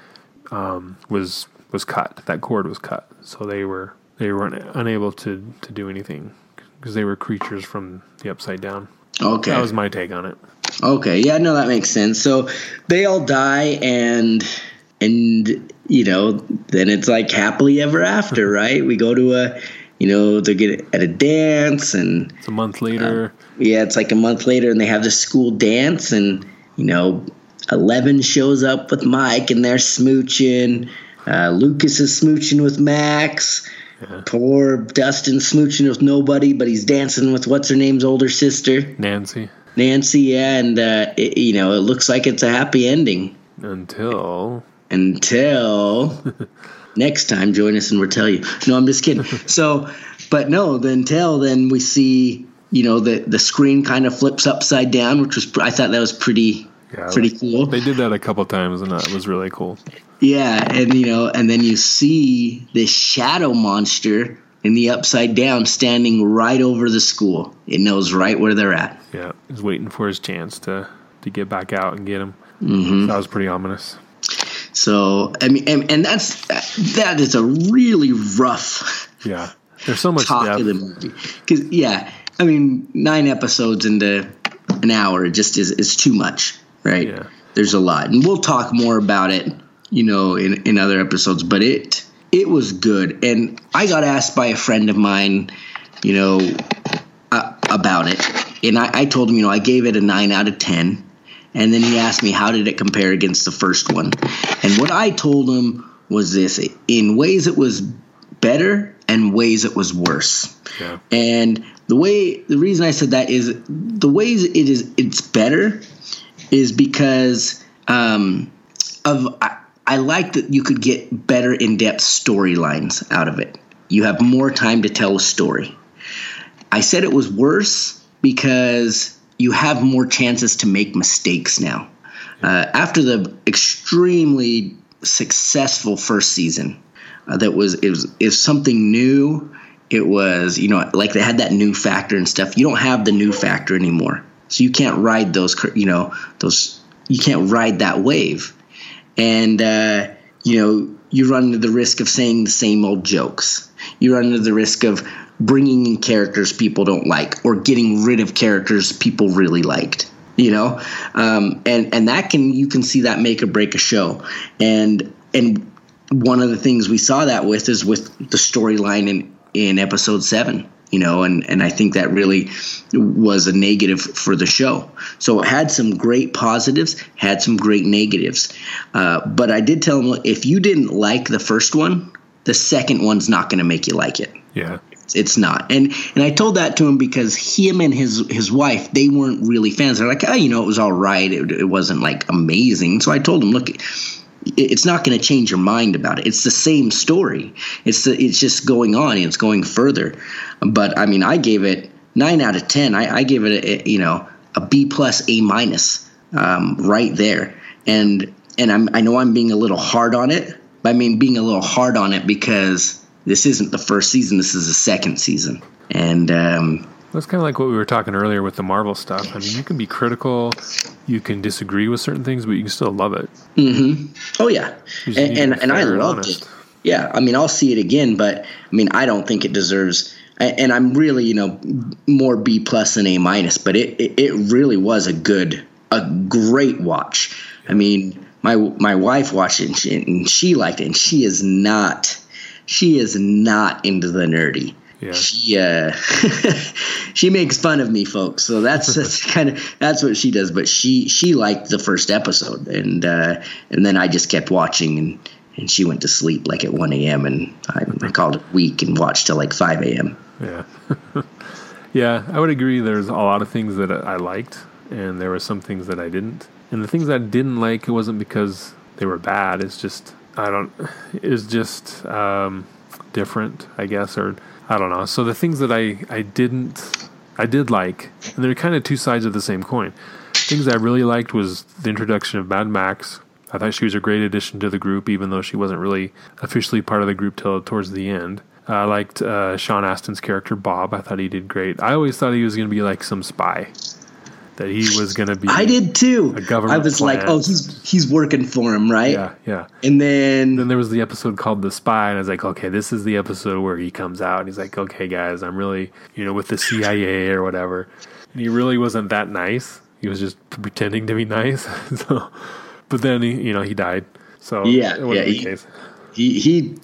um, was was cut. That cord was cut, so they were they were unable to to do anything because they were creatures from the upside down. Okay. That was my take on it. Okay, yeah, no, that makes sense. So they all die, and and you know, then it's like happily ever after, right? We go to a, you know, they get at a dance, and It's a month later. Um, yeah, it's like a month later, and they have the school dance, and you know, Eleven shows up with Mike, and they're smooching. Uh, Lucas is smooching with Max. Poor Dustin smooching with nobody, but he's dancing with what's her name's older sister. Nancy. Nancy, yeah, and uh, it, you know it looks like it's a happy ending Until until next time. Join us and we'll tell you. No, I'm just kidding. So, but no, then until then we see you know the the screen kind of flips upside down, which was I thought that was pretty Yeah, pretty cool. They did that a couple times, and that was really cool. Yeah, and you know, and then you see this shadow monster in the upside down standing right over the school. It knows right where they're at. Yeah, he's waiting for his chance to to get back out and get him. Mm-hmm. That was pretty ominous. So I mean, and, and that's that is a really rough Yeah, there's so much talk depth. of the movie because yeah, I mean, nine episodes into an hour just is is too much, right? Yeah. There's a lot, and we'll talk more about it, you know, in in other episodes. But it it was good, and I got asked by a friend of mine, you know, uh, about it, and I, I told him, you know, I gave it a nine out of ten. And then he asked me, how did it compare against the first one? And what I told him was this in ways it was better and ways it was worse. Yeah, And the way the reason I said that is the ways it is it's better is because um, of I, I like that you could get better in depth storylines out of it. You have more time to tell a story. I said it was worse because you have more chances to make mistakes now. Uh, after the extremely successful first season, uh, that was it was is something new. It was you know like they had that new factor and stuff. You don't have the new factor anymore. So you can't ride those you know those you can't ride that wave. And uh, you know you run into the risk of saying the same old jokes. You run into the risk of bringing in characters people don't like or getting rid of characters people really liked you know? Um, and and that can you can see that make or break a show. And and one of the things we saw that with is with the storyline in in episode seven you know and and i think that really was a negative for the show so it had some great positives had some great negatives uh, but i did tell him if you didn't like the first one the second one's not going to make you like it yeah it's not. And and I told that to him because him and his his wife they weren't really fans. They're like, oh, you know, it was all right. It, it wasn't like amazing. So I told him, look, it's not going to change your mind about it. It's the same story. It's the, it's just going on. And it's going further. But I mean, I gave it nine out of ten. I, I gave it a, you know a B plus A minus um, right there. And and I'm, I know I'm being a little hard on it. But I mean being a little hard on it because this isn't the first season. This is the second season, and um, that's kind of like what we were talking earlier with the Marvel stuff. I mean, you can be critical, you can disagree with certain things, but you can still love it. Mm-hmm. Oh yeah, and and, and I loved it. Yeah, I mean, I'll see it again, but I mean, I don't think it deserves. And I'm really, you know, more B plus than A minus, but it, it, it really was a good, a great watch. I mean, my my wife watched it and she, and she liked it, and she is not she is not into the nerdy. Yeah. She uh, she makes fun of me, folks. So that's that's kind of that's what she does. But she she liked the first episode, and uh, and then I just kept watching, and and she went to sleep like at one a.m. and I, I called it week and watched till like five a.m. Yeah, yeah, I would agree. There's a lot of things that I liked, and there were some things that I didn't. And the things I didn't like, it wasn't because they were bad. It's just I don't is just um, different, I guess, or I don't know. So the things that I I didn't I did like, and they're kind of two sides of the same coin. Things I really liked was the introduction of Mad Max. I thought she was a great addition to the group, even though she wasn't really officially part of the group till towards the end. I liked uh, Sean Astin's character Bob. I thought he did great. I always thought he was going to be like some spy that he was going to be. I did too. A government. I was plant. like, oh, he's he's working for him, right? Yeah, yeah. And then then there was the episode called The Spy, and I was like, okay, this is the episode where he comes out. And he's like, okay, guys, I'm really you know with the CIA or whatever. And he really wasn't that nice. He was just pretending to be nice. so, but then he you know he died. So yeah, yeah. He, he he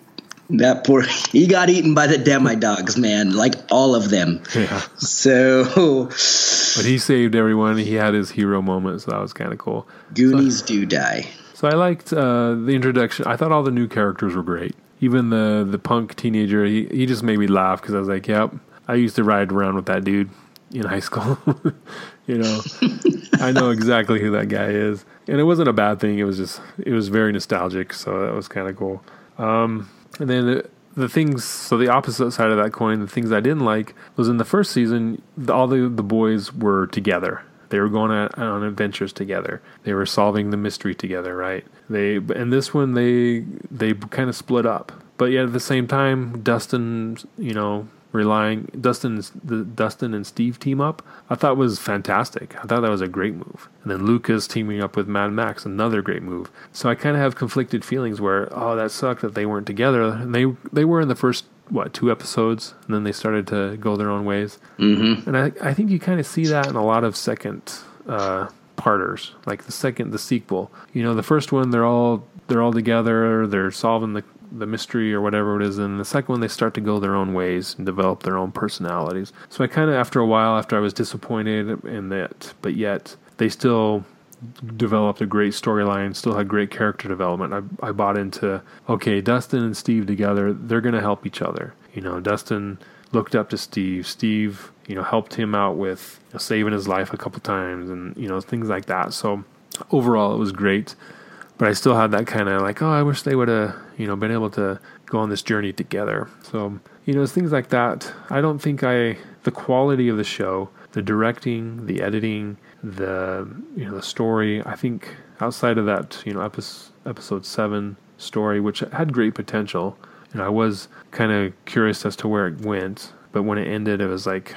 that poor he got eaten by the demi dogs, man. Like all of them. Yeah. So But he saved everyone. He had his hero moment, so that was kinda cool. Goonies so, do die. So I liked uh, the introduction. I thought all the new characters were great. Even the the punk teenager, he, he just made me laugh because I was like, Yep, I used to ride around with that dude in high school. you know. I know exactly who that guy is. And it wasn't a bad thing. It was just it was very nostalgic, so that was kinda cool. Um, and then the, the things, so the opposite side of that coin, the things I didn't like was in the first season, the, all the, the boys were together. They were going on adventures together. They were solving the mystery together, right? They and this one they they kind of split up. But yet at the same time, Dustin, you know, relying Dustin's the Dustin and Steve team up, I thought was fantastic. I thought that was a great move. And then Lucas teaming up with Mad Max, another great move. So I kind of have conflicted feelings where oh that sucked that they weren't together. And they they were in the first what two episodes, and then they started to go their own ways. Mm-hmm. And I I think you kind of see that in a lot of second. Uh, parters like the second the sequel you know the first one they're all they're all together they're solving the the mystery or whatever it is. And the second one, they start to go their own ways and develop their own personalities. So I kind of, after a while, after I was disappointed in that, but yet they still developed a great storyline, still had great character development. I, I bought into, okay, Dustin and Steve together, they're going to help each other. You know, Dustin looked up to Steve. Steve, you know, helped him out with you know, saving his life a couple times and, you know, things like that. So overall, it was great. But I still had that kind of like, oh, I wish they would have you know, been able to go on this journey together. So, you know, things like that. I don't think I, the quality of the show, the directing, the editing, the, you know, the story, I think outside of that, you know, episode, episode seven story, which had great potential, and I was kind of curious as to where it went, but when it ended, it was like,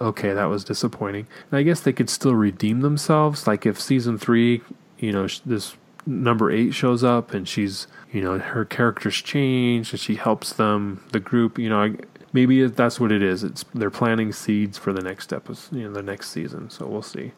okay, that was disappointing. And I guess they could still redeem themselves. Like if season three, you know, this number eight shows up and she's, you know, her character's changed and she helps them, the group, you know, I, maybe that's what it is. It's they're planting seeds for the next episode, you know, the next season. So we'll see.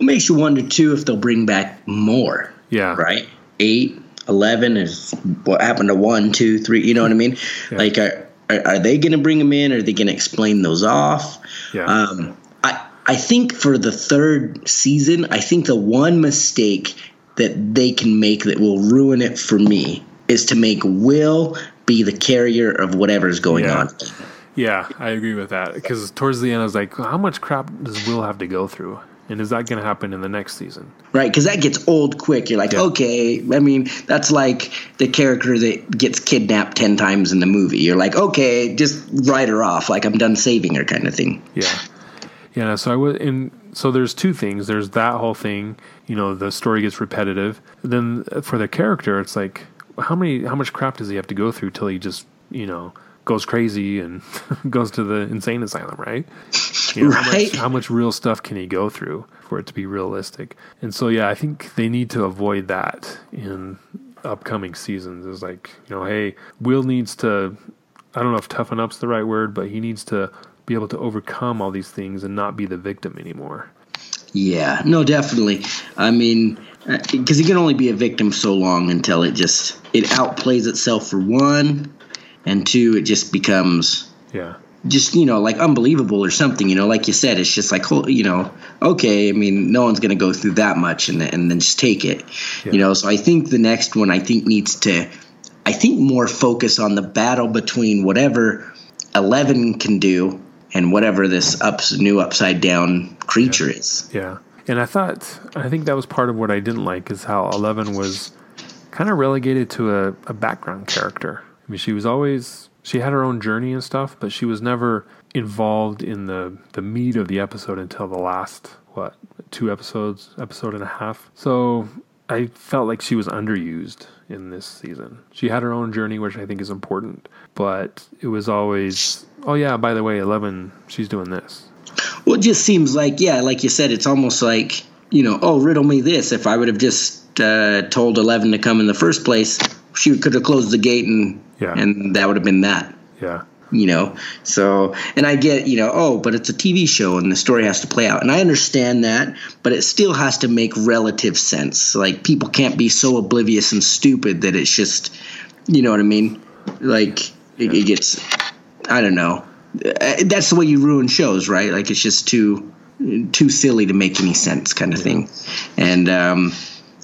It makes you wonder too if they'll bring back more. Yeah. Right. Eight, 11 is what happened to one, two, three. You know what I mean? Yeah. Like, are, are, are they going to bring them in? Are they going to explain those off? Yeah. Um, I, I think for the third season, I think the one mistake that they can make that will ruin it for me is to make Will be the carrier of whatever's going yeah. on. Yeah, I agree with that. Because towards the end, I was like, how much crap does Will have to go through? And is that going to happen in the next season? Right, because that gets old quick. You're like, yeah. okay. I mean, that's like the character that gets kidnapped 10 times in the movie. You're like, okay, just write her off. Like, I'm done saving her, kind of thing. Yeah. Yeah, so I was in. So there's two things. There's that whole thing. You know, the story gets repetitive. Then for the character, it's like, how many, how much crap does he have to go through till he just, you know, goes crazy and goes to the insane asylum, right? You know, right. How much, how much real stuff can he go through for it to be realistic? And so, yeah, I think they need to avoid that in upcoming seasons. Is like, you know, hey, Will needs to. I don't know if toughen up's the right word, but he needs to be able to overcome all these things and not be the victim anymore. Yeah, no, definitely. I mean, because uh, he can only be a victim so long until it just it outplays itself for one, and two, it just becomes yeah just you know like unbelievable or something you know like you said it's just like you know okay i mean no one's going to go through that much and, and then just take it yeah. you know so i think the next one i think needs to i think more focus on the battle between whatever 11 can do and whatever this ups new upside down creature yeah. is yeah and i thought i think that was part of what i didn't like is how 11 was kind of relegated to a, a background character I mean, she was always she had her own journey and stuff, but she was never involved in the the meat of the episode until the last what two episodes, episode and a half. So I felt like she was underused in this season. She had her own journey, which I think is important, but it was always, oh yeah, by the way, Eleven, she's doing this. Well, it just seems like, yeah, like you said, it's almost like you know, oh, riddle me this. If I would have just uh, told Eleven to come in the first place, she could have closed the gate and yeah. and that would have been that. Yeah. You know, so and I get you know oh, but it's a TV show and the story has to play out, and I understand that, but it still has to make relative sense. Like people can't be so oblivious and stupid that it's just, you know what I mean? Like it, it gets, I don't know. Uh, that's the way you ruin shows, right? Like it's just too too silly to make any sense, kind of thing, and. um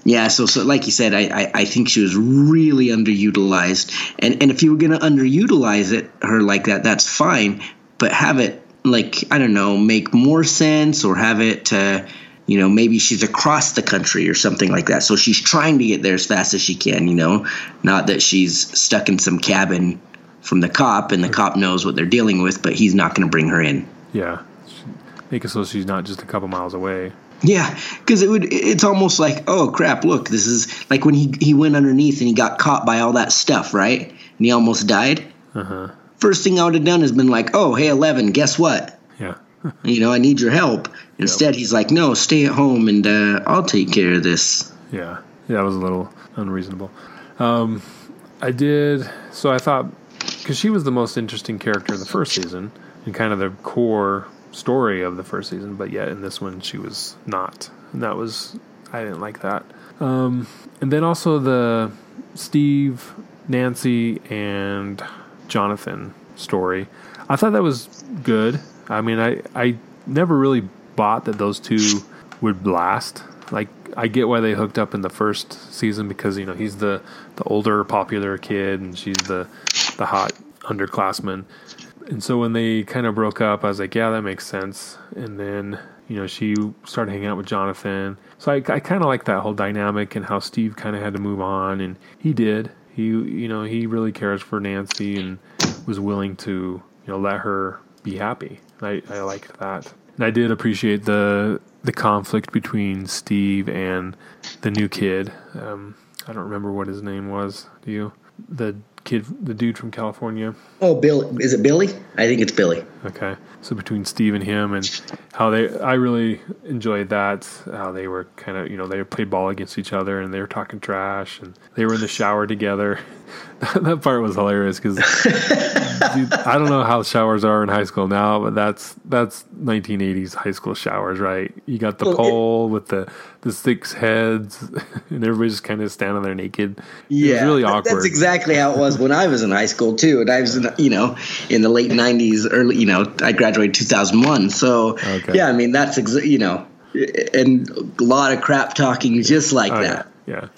yeah, so so like you said, I, I, I think she was really underutilized, and and if you were gonna underutilize it her like that, that's fine, but have it like I don't know, make more sense, or have it. Uh, you know, maybe she's across the country or something like that. So she's trying to get there as fast as she can, you know, not that she's stuck in some cabin from the cop and the cop knows what they're dealing with, but he's not going to bring her in. Yeah. Make it so she's not just a couple miles away. Yeah, because it would. It's almost like, oh crap! Look, this is like when he he went underneath and he got caught by all that stuff, right? And he almost died. Uh-huh. First thing I would have done is been like, oh hey, Eleven, guess what? Yeah. you know, I need your help. Instead, yep. he's like, no, stay at home and uh, I'll take care of this. Yeah, yeah, that was a little unreasonable. Um, I did. So I thought because she was the most interesting character in the first season and kind of the core story of the first season, but yet in this one she was not. And that was I didn't like that. Um, and then also the Steve, Nancy, and Jonathan story. I thought that was good. I mean, I I never really bought that those two would last. Like I get why they hooked up in the first season because you know he's the the older popular kid and she's the the hot underclassman. And so when they kind of broke up, I was like, yeah, that makes sense. And then, you know, she started hanging out with Jonathan. So I, I kind of like that whole dynamic and how Steve kind of had to move on. And he did. He, you know, he really cares for Nancy and was willing to, you know, let her be happy. I, I liked that. And I did appreciate the the conflict between Steve and the new kid. Um, I don't remember what his name was. Do you? The kid, the dude from California. Oh, Bill, is it Billy? I think it's Billy. Okay. So between Steve and him and how they, I really enjoyed that. How they were kind of, you know, they played ball against each other and they were talking trash and they were in the shower together. that part was hilarious because I don't know how showers are in high school now, but that's that's 1980s high school showers, right? You got the well, pole it, with the the six heads, and everybody's just kind of standing there naked. Yeah, really awkward. That's exactly how it was when I was in high school too, and I was in you know in the late 90s, early you know I graduated 2001, so okay. yeah, I mean that's exa- you know, and a lot of crap talking just like oh, that. yeah. yeah.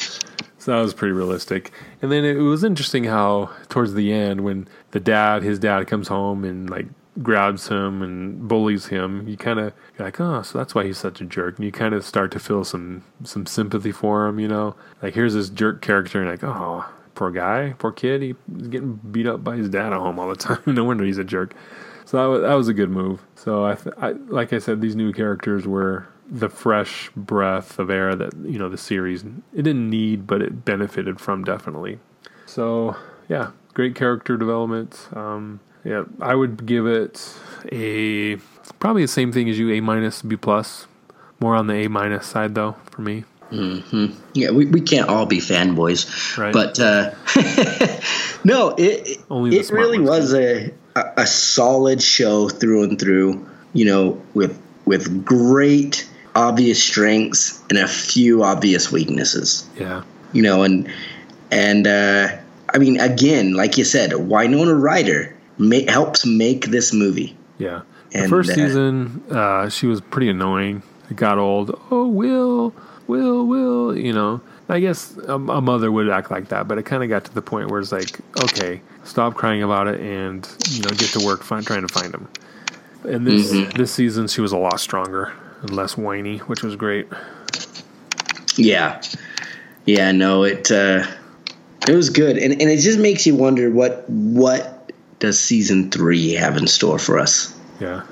So that was pretty realistic. And then it was interesting how towards the end when the dad, his dad comes home and like grabs him and bullies him, you kind of like, oh, so that's why he's such a jerk. And you kind of start to feel some some sympathy for him, you know. Like here's this jerk character, and like, oh, poor guy, poor kid, he's getting beat up by his dad at home all the time. no wonder he's a jerk. So that was, that was a good move. So I, th- I, like I said, these new characters were the fresh breath of air that you know the series it didn't need, but it benefited from definitely. So yeah, great character development. Um, yeah, I would give it a probably the same thing as you, A minus, B plus. More on the A minus side though for me. Mm-hmm. Yeah, we, we can't all be fanboys, right. but uh, no, it Only it really was a, a a solid show through and through. You know, with with great obvious strengths and a few obvious weaknesses. Yeah. You know, and and uh, I mean, again, like you said, Winona Ryder ma- helps make this movie. Yeah. The first uh, season, uh, she was pretty annoying. It got old. Oh, Will, Will, Will. You know, I guess a, a mother would act like that, but it kind of got to the point where it's like, okay, stop crying about it and you know get to work find, trying to find him. And this mm-hmm. this season, she was a lot stronger and less whiny, which was great. Yeah, yeah, no, it uh, it was good, and and it just makes you wonder what what does season three have in store for us? Yeah,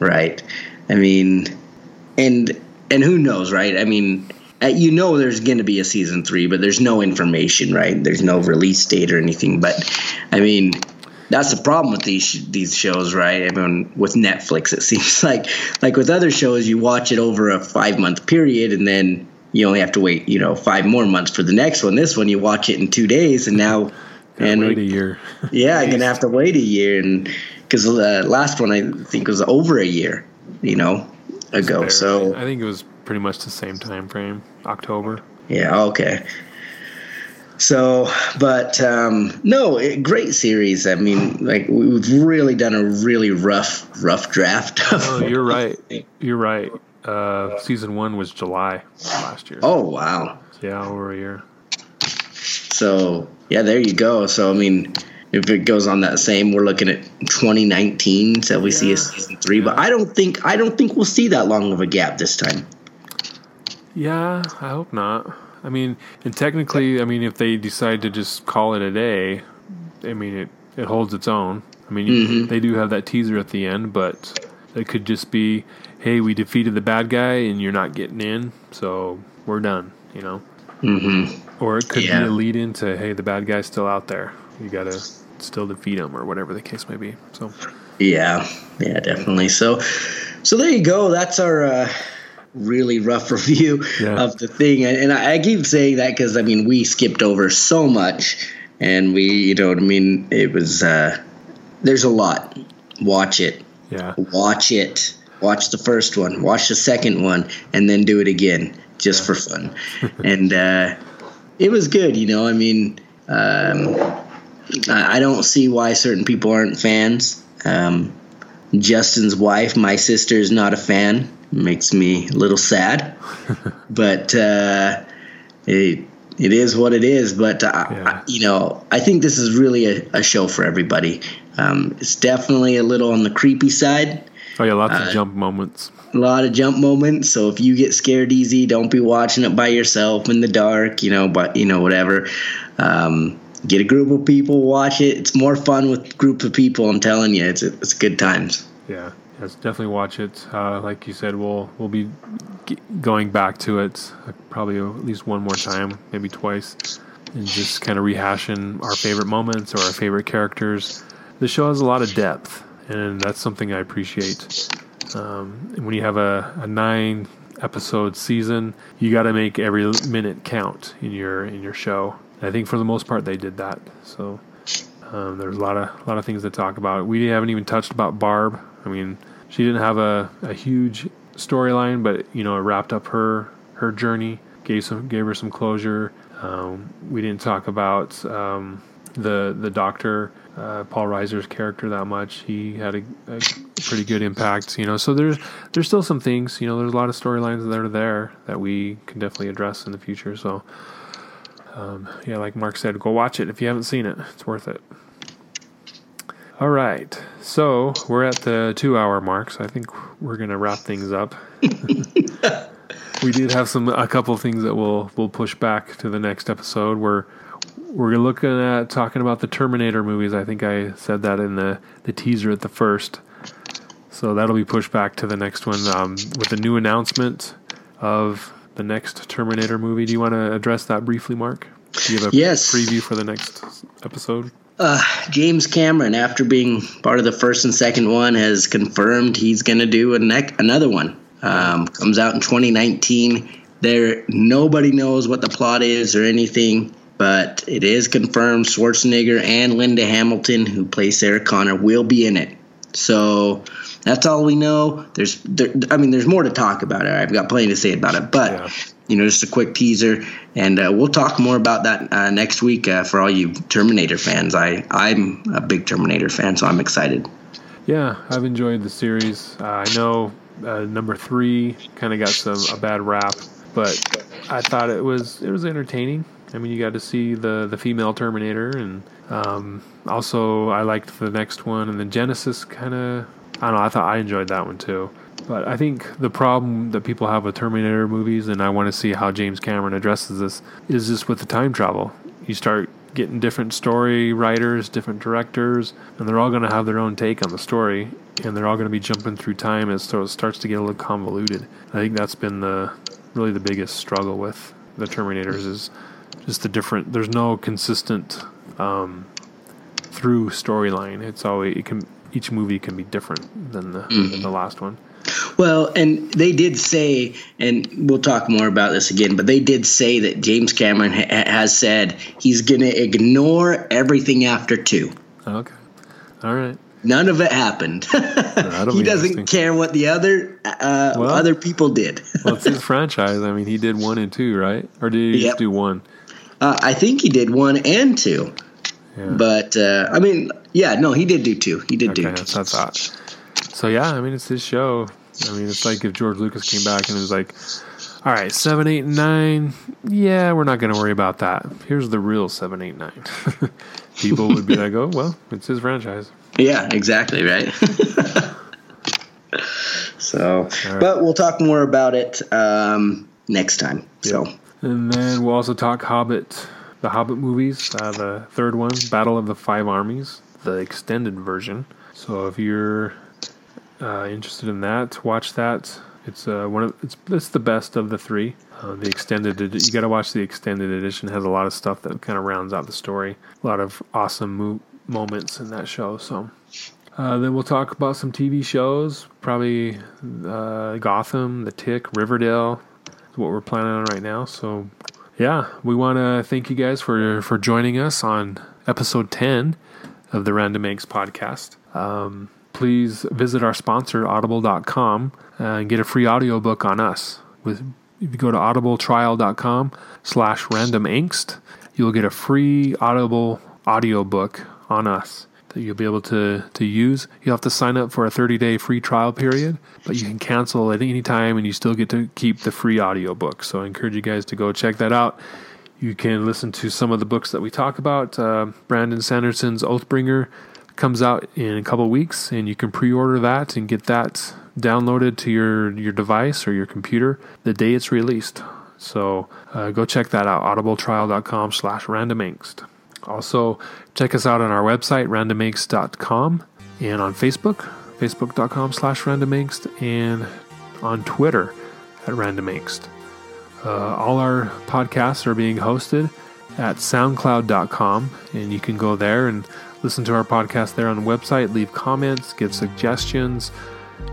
right. I mean, and and who knows, right? I mean, uh, you know, there's going to be a season three, but there's no information, right? There's no release date or anything. But I mean, that's the problem with these these shows, right? I mean, with Netflix, it seems like like with other shows, you watch it over a five month period, and then you only have to wait, you know, five more months for the next one. This one, you watch it in two days, and now and wait a year. yeah, I'm gonna have to wait a year, and because the uh, last one I think was over a year, you know, ago. So I think it was pretty much the same time frame, October. Yeah. Okay. So, but um, no, it, great series. I mean, like we've really done a really rough, rough draft. oh, you're right. You're right. Uh, season one was July last year. Oh wow! Yeah, over a year. So yeah, there you go. So I mean, if it goes on that same, we're looking at 2019 so we yeah. see a season three. Yeah. But I don't think I don't think we'll see that long of a gap this time. Yeah, I hope not. I mean, and technically, I mean, if they decide to just call it a day, I mean, it, it holds its own. I mean, mm-hmm. they do have that teaser at the end, but it could just be, hey, we defeated the bad guy and you're not getting in, so we're done, you know? Mm-hmm. Or it could yeah. be a lead into, hey, the bad guy's still out there. You got to still defeat him or whatever the case may be. So, yeah, yeah, definitely. So, so there you go. That's our, uh, really rough review yeah. of the thing. And I, I keep saying that because I mean we skipped over so much, and we you know what I mean. It was uh, there's a lot. Watch it. Yeah. Watch it. Watch the first one. Watch the second one, and then do it again just for fun. and uh, it was good. You know, I mean. Um, I don't see why certain people aren't fans. Um, Justin's wife, my sister, is not a fan makes me a little sad, but uh, it it is what it is. But uh, yeah. I, you know, I think this is really a, a show for everybody. Um, it's definitely a little on the creepy side. Oh yeah, lots uh, of jump moments. A lot of jump moments. So if you get scared easy, don't be watching it by yourself in the dark. You know, but you know whatever. Um, get a group of people, watch it. It's more fun with group of people. I'm telling you, it's it's good times. Yeah. Yes, definitely watch it. Uh, like you said, we'll we'll be g- going back to it uh, probably at least one more time, maybe twice, and just kind of rehashing our favorite moments or our favorite characters. The show has a lot of depth, and that's something I appreciate. Um, when you have a, a nine episode season, you got to make every minute count in your in your show. I think for the most part they did that. So um, there's a lot of a lot of things to talk about. We haven't even touched about Barb. I mean, she didn't have a, a huge storyline, but you know, it wrapped up her her journey, gave some gave her some closure. Um, we didn't talk about um, the the doctor uh, Paul Reiser's character that much. He had a, a, pretty good impact, you know. So there's there's still some things, you know. There's a lot of storylines that are there that we can definitely address in the future. So um, yeah, like Mark said, go watch it if you haven't seen it. It's worth it. All right, so we're at the two-hour mark, so I think we're gonna wrap things up. we did have some a couple things that we'll we'll push back to the next episode. We're we're looking at talking about the Terminator movies. I think I said that in the the teaser at the first. So that'll be pushed back to the next one um, with a new announcement of the next Terminator movie. Do you want to address that briefly, Mark? Do you have a yes. preview for the next episode? Uh, James Cameron, after being part of the first and second one, has confirmed he's going to do a ne- another one. Um, comes out in 2019. There, nobody knows what the plot is or anything, but it is confirmed. Schwarzenegger and Linda Hamilton, who plays Sarah Connor, will be in it. So that's all we know. There's, there, I mean, there's more to talk about it. I've got plenty to say about it, but yeah. You know, just a quick teaser, and uh, we'll talk more about that uh, next week uh, for all you Terminator fans. I, I'm a big Terminator fan, so I'm excited. Yeah, I've enjoyed the series. Uh, I know uh, number three kind of got some a bad rap, but I thought it was it was entertaining. I mean, you got to see the the female Terminator, and um, also I liked the next one, and then Genisys kind of I don't know. I thought I enjoyed that one too. But I think the problem that people have with Terminator movies, and I want to see how James Cameron addresses this, is just with the time travel. You start getting different story writers, different directors, and they're all going to have their own take on the story, and they're all going to be jumping through time as so it starts to get a little convoluted. I think that's been the really the biggest struggle with the Terminators is just the different. There's no consistent um, through storyline. It's always it can each movie can be different than the, mm-hmm. than the last one. Well, and they did say, and we'll talk more about this again, but they did say that James Cameron ha- has said he's going to ignore everything after two. Okay. All right. None of it happened. he doesn't care what the other uh, well, other people did. well, it's his franchise. I mean, he did one and two, right? Or did he yep. just do one? Uh, I think he did one and two. Yeah. But uh, I mean, yeah, no, he did do two. He did okay, do. That's I thought. So yeah, I mean, it's his show. I mean, it's like if George Lucas came back and was like, "All right, seven, eight, nine. Yeah, we're not going to worry about that. Here's the real seven, eight, nine. People would be like, "Oh, well, it's his franchise." Yeah, exactly right. so, right. but we'll talk more about it um, next time. Yep. So, and then we'll also talk Hobbit, the Hobbit movies. Uh, the third one, Battle of the Five Armies, the extended version. So, if you're uh, interested in that, watch that. It's uh, one of it's it's the best of the three. Uh, the extended you got to watch the extended edition. It has a lot of stuff that kind of rounds out the story. A lot of awesome mo- moments in that show. So uh, then we'll talk about some TV shows. Probably uh, Gotham, The Tick, Riverdale. Is what we're planning on right now. So yeah, we want to thank you guys for for joining us on episode ten of the Random Angst podcast. Um, please visit our sponsor, audible.com, and get a free audiobook on us. With if you go to audibletrial.com slash random angst, you'll get a free audible audiobook on us that you'll be able to, to use. You'll have to sign up for a 30 day free trial period, but you can cancel at any time and you still get to keep the free audiobook. So I encourage you guys to go check that out. You can listen to some of the books that we talk about. Uh, Brandon Sanderson's Oathbringer comes out in a couple weeks, and you can pre-order that and get that downloaded to your your device or your computer the day it's released. So uh, go check that out, audibletrial.com slash randomangst. Also, check us out on our website, randomangst.com, and on Facebook, facebook.com slash randomangst, and on Twitter at randomangst. Uh, all our podcasts are being hosted at soundcloud.com, and you can go there and listen to our podcast there on the website, leave comments, give suggestions,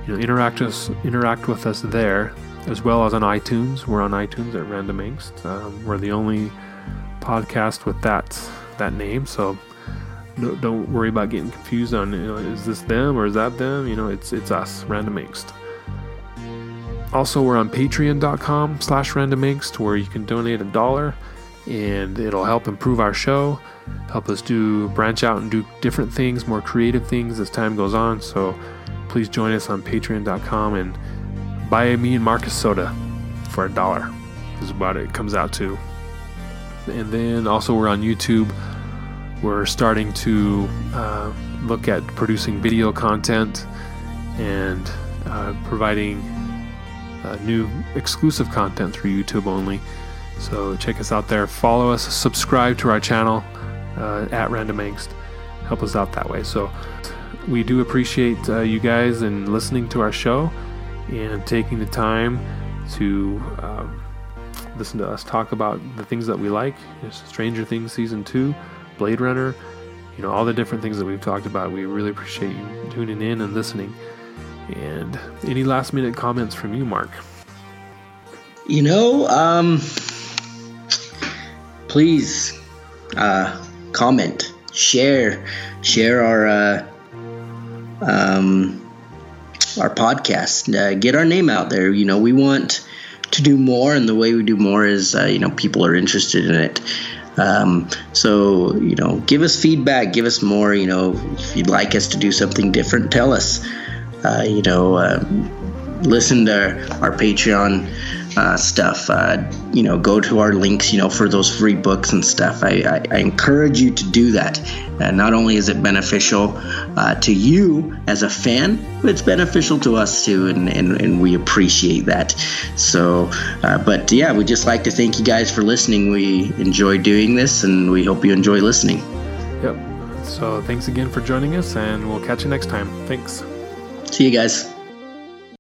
you know, interact us interact with us there, as well as on iTunes. We're on iTunes at Random Angst. Um, we're the only podcast with that that name, so no, don't worry about getting confused on you know is this them or is that them. You know, it's it's us, Random Angst. Also, we're on patreon.com slash randomangst where you can donate a dollar and it'll help improve our show, help us do branch out and do different things, more creative things as time goes on. So please join us on patreon.com and buy me and Marcus soda for a dollar is about it comes out to. And then also we're on YouTube. We're starting to uh, look at producing video content and uh, providing uh, new exclusive content through YouTube only. So check us out there. Follow us. Subscribe to our channel uh, at Random Angst. Help us out that way. So we do appreciate uh, you guys and listening to our show and taking the time to um, listen to us talk about the things that we like. Stranger Things season two, Blade Runner. You know all the different things that we've talked about. We really appreciate you tuning in and listening. And any last minute comments from you, Mark? You know, um, please uh, comment, share, share our uh, um, our podcast, uh, get our name out there. You know, we want to do more, and the way we do more is, uh, you know, people are interested in it. Um, so, you know, give us feedback, give us more. You know, if you'd like us to do something different, tell us uh, you know, uh, listen to our Patreon uh, stuff. Uh, you know, go to our links, you know, for those free books and stuff. I, I, I encourage you to do that. And not only is it beneficial uh, to you as a fan, but it's beneficial to us too, and, and, and we appreciate that. So, uh, but yeah, we just like to thank you guys for listening. We enjoy doing this, and we hope you enjoy listening. Yep. So, thanks again for joining us, and we'll catch you next time. Thanks. See you guys.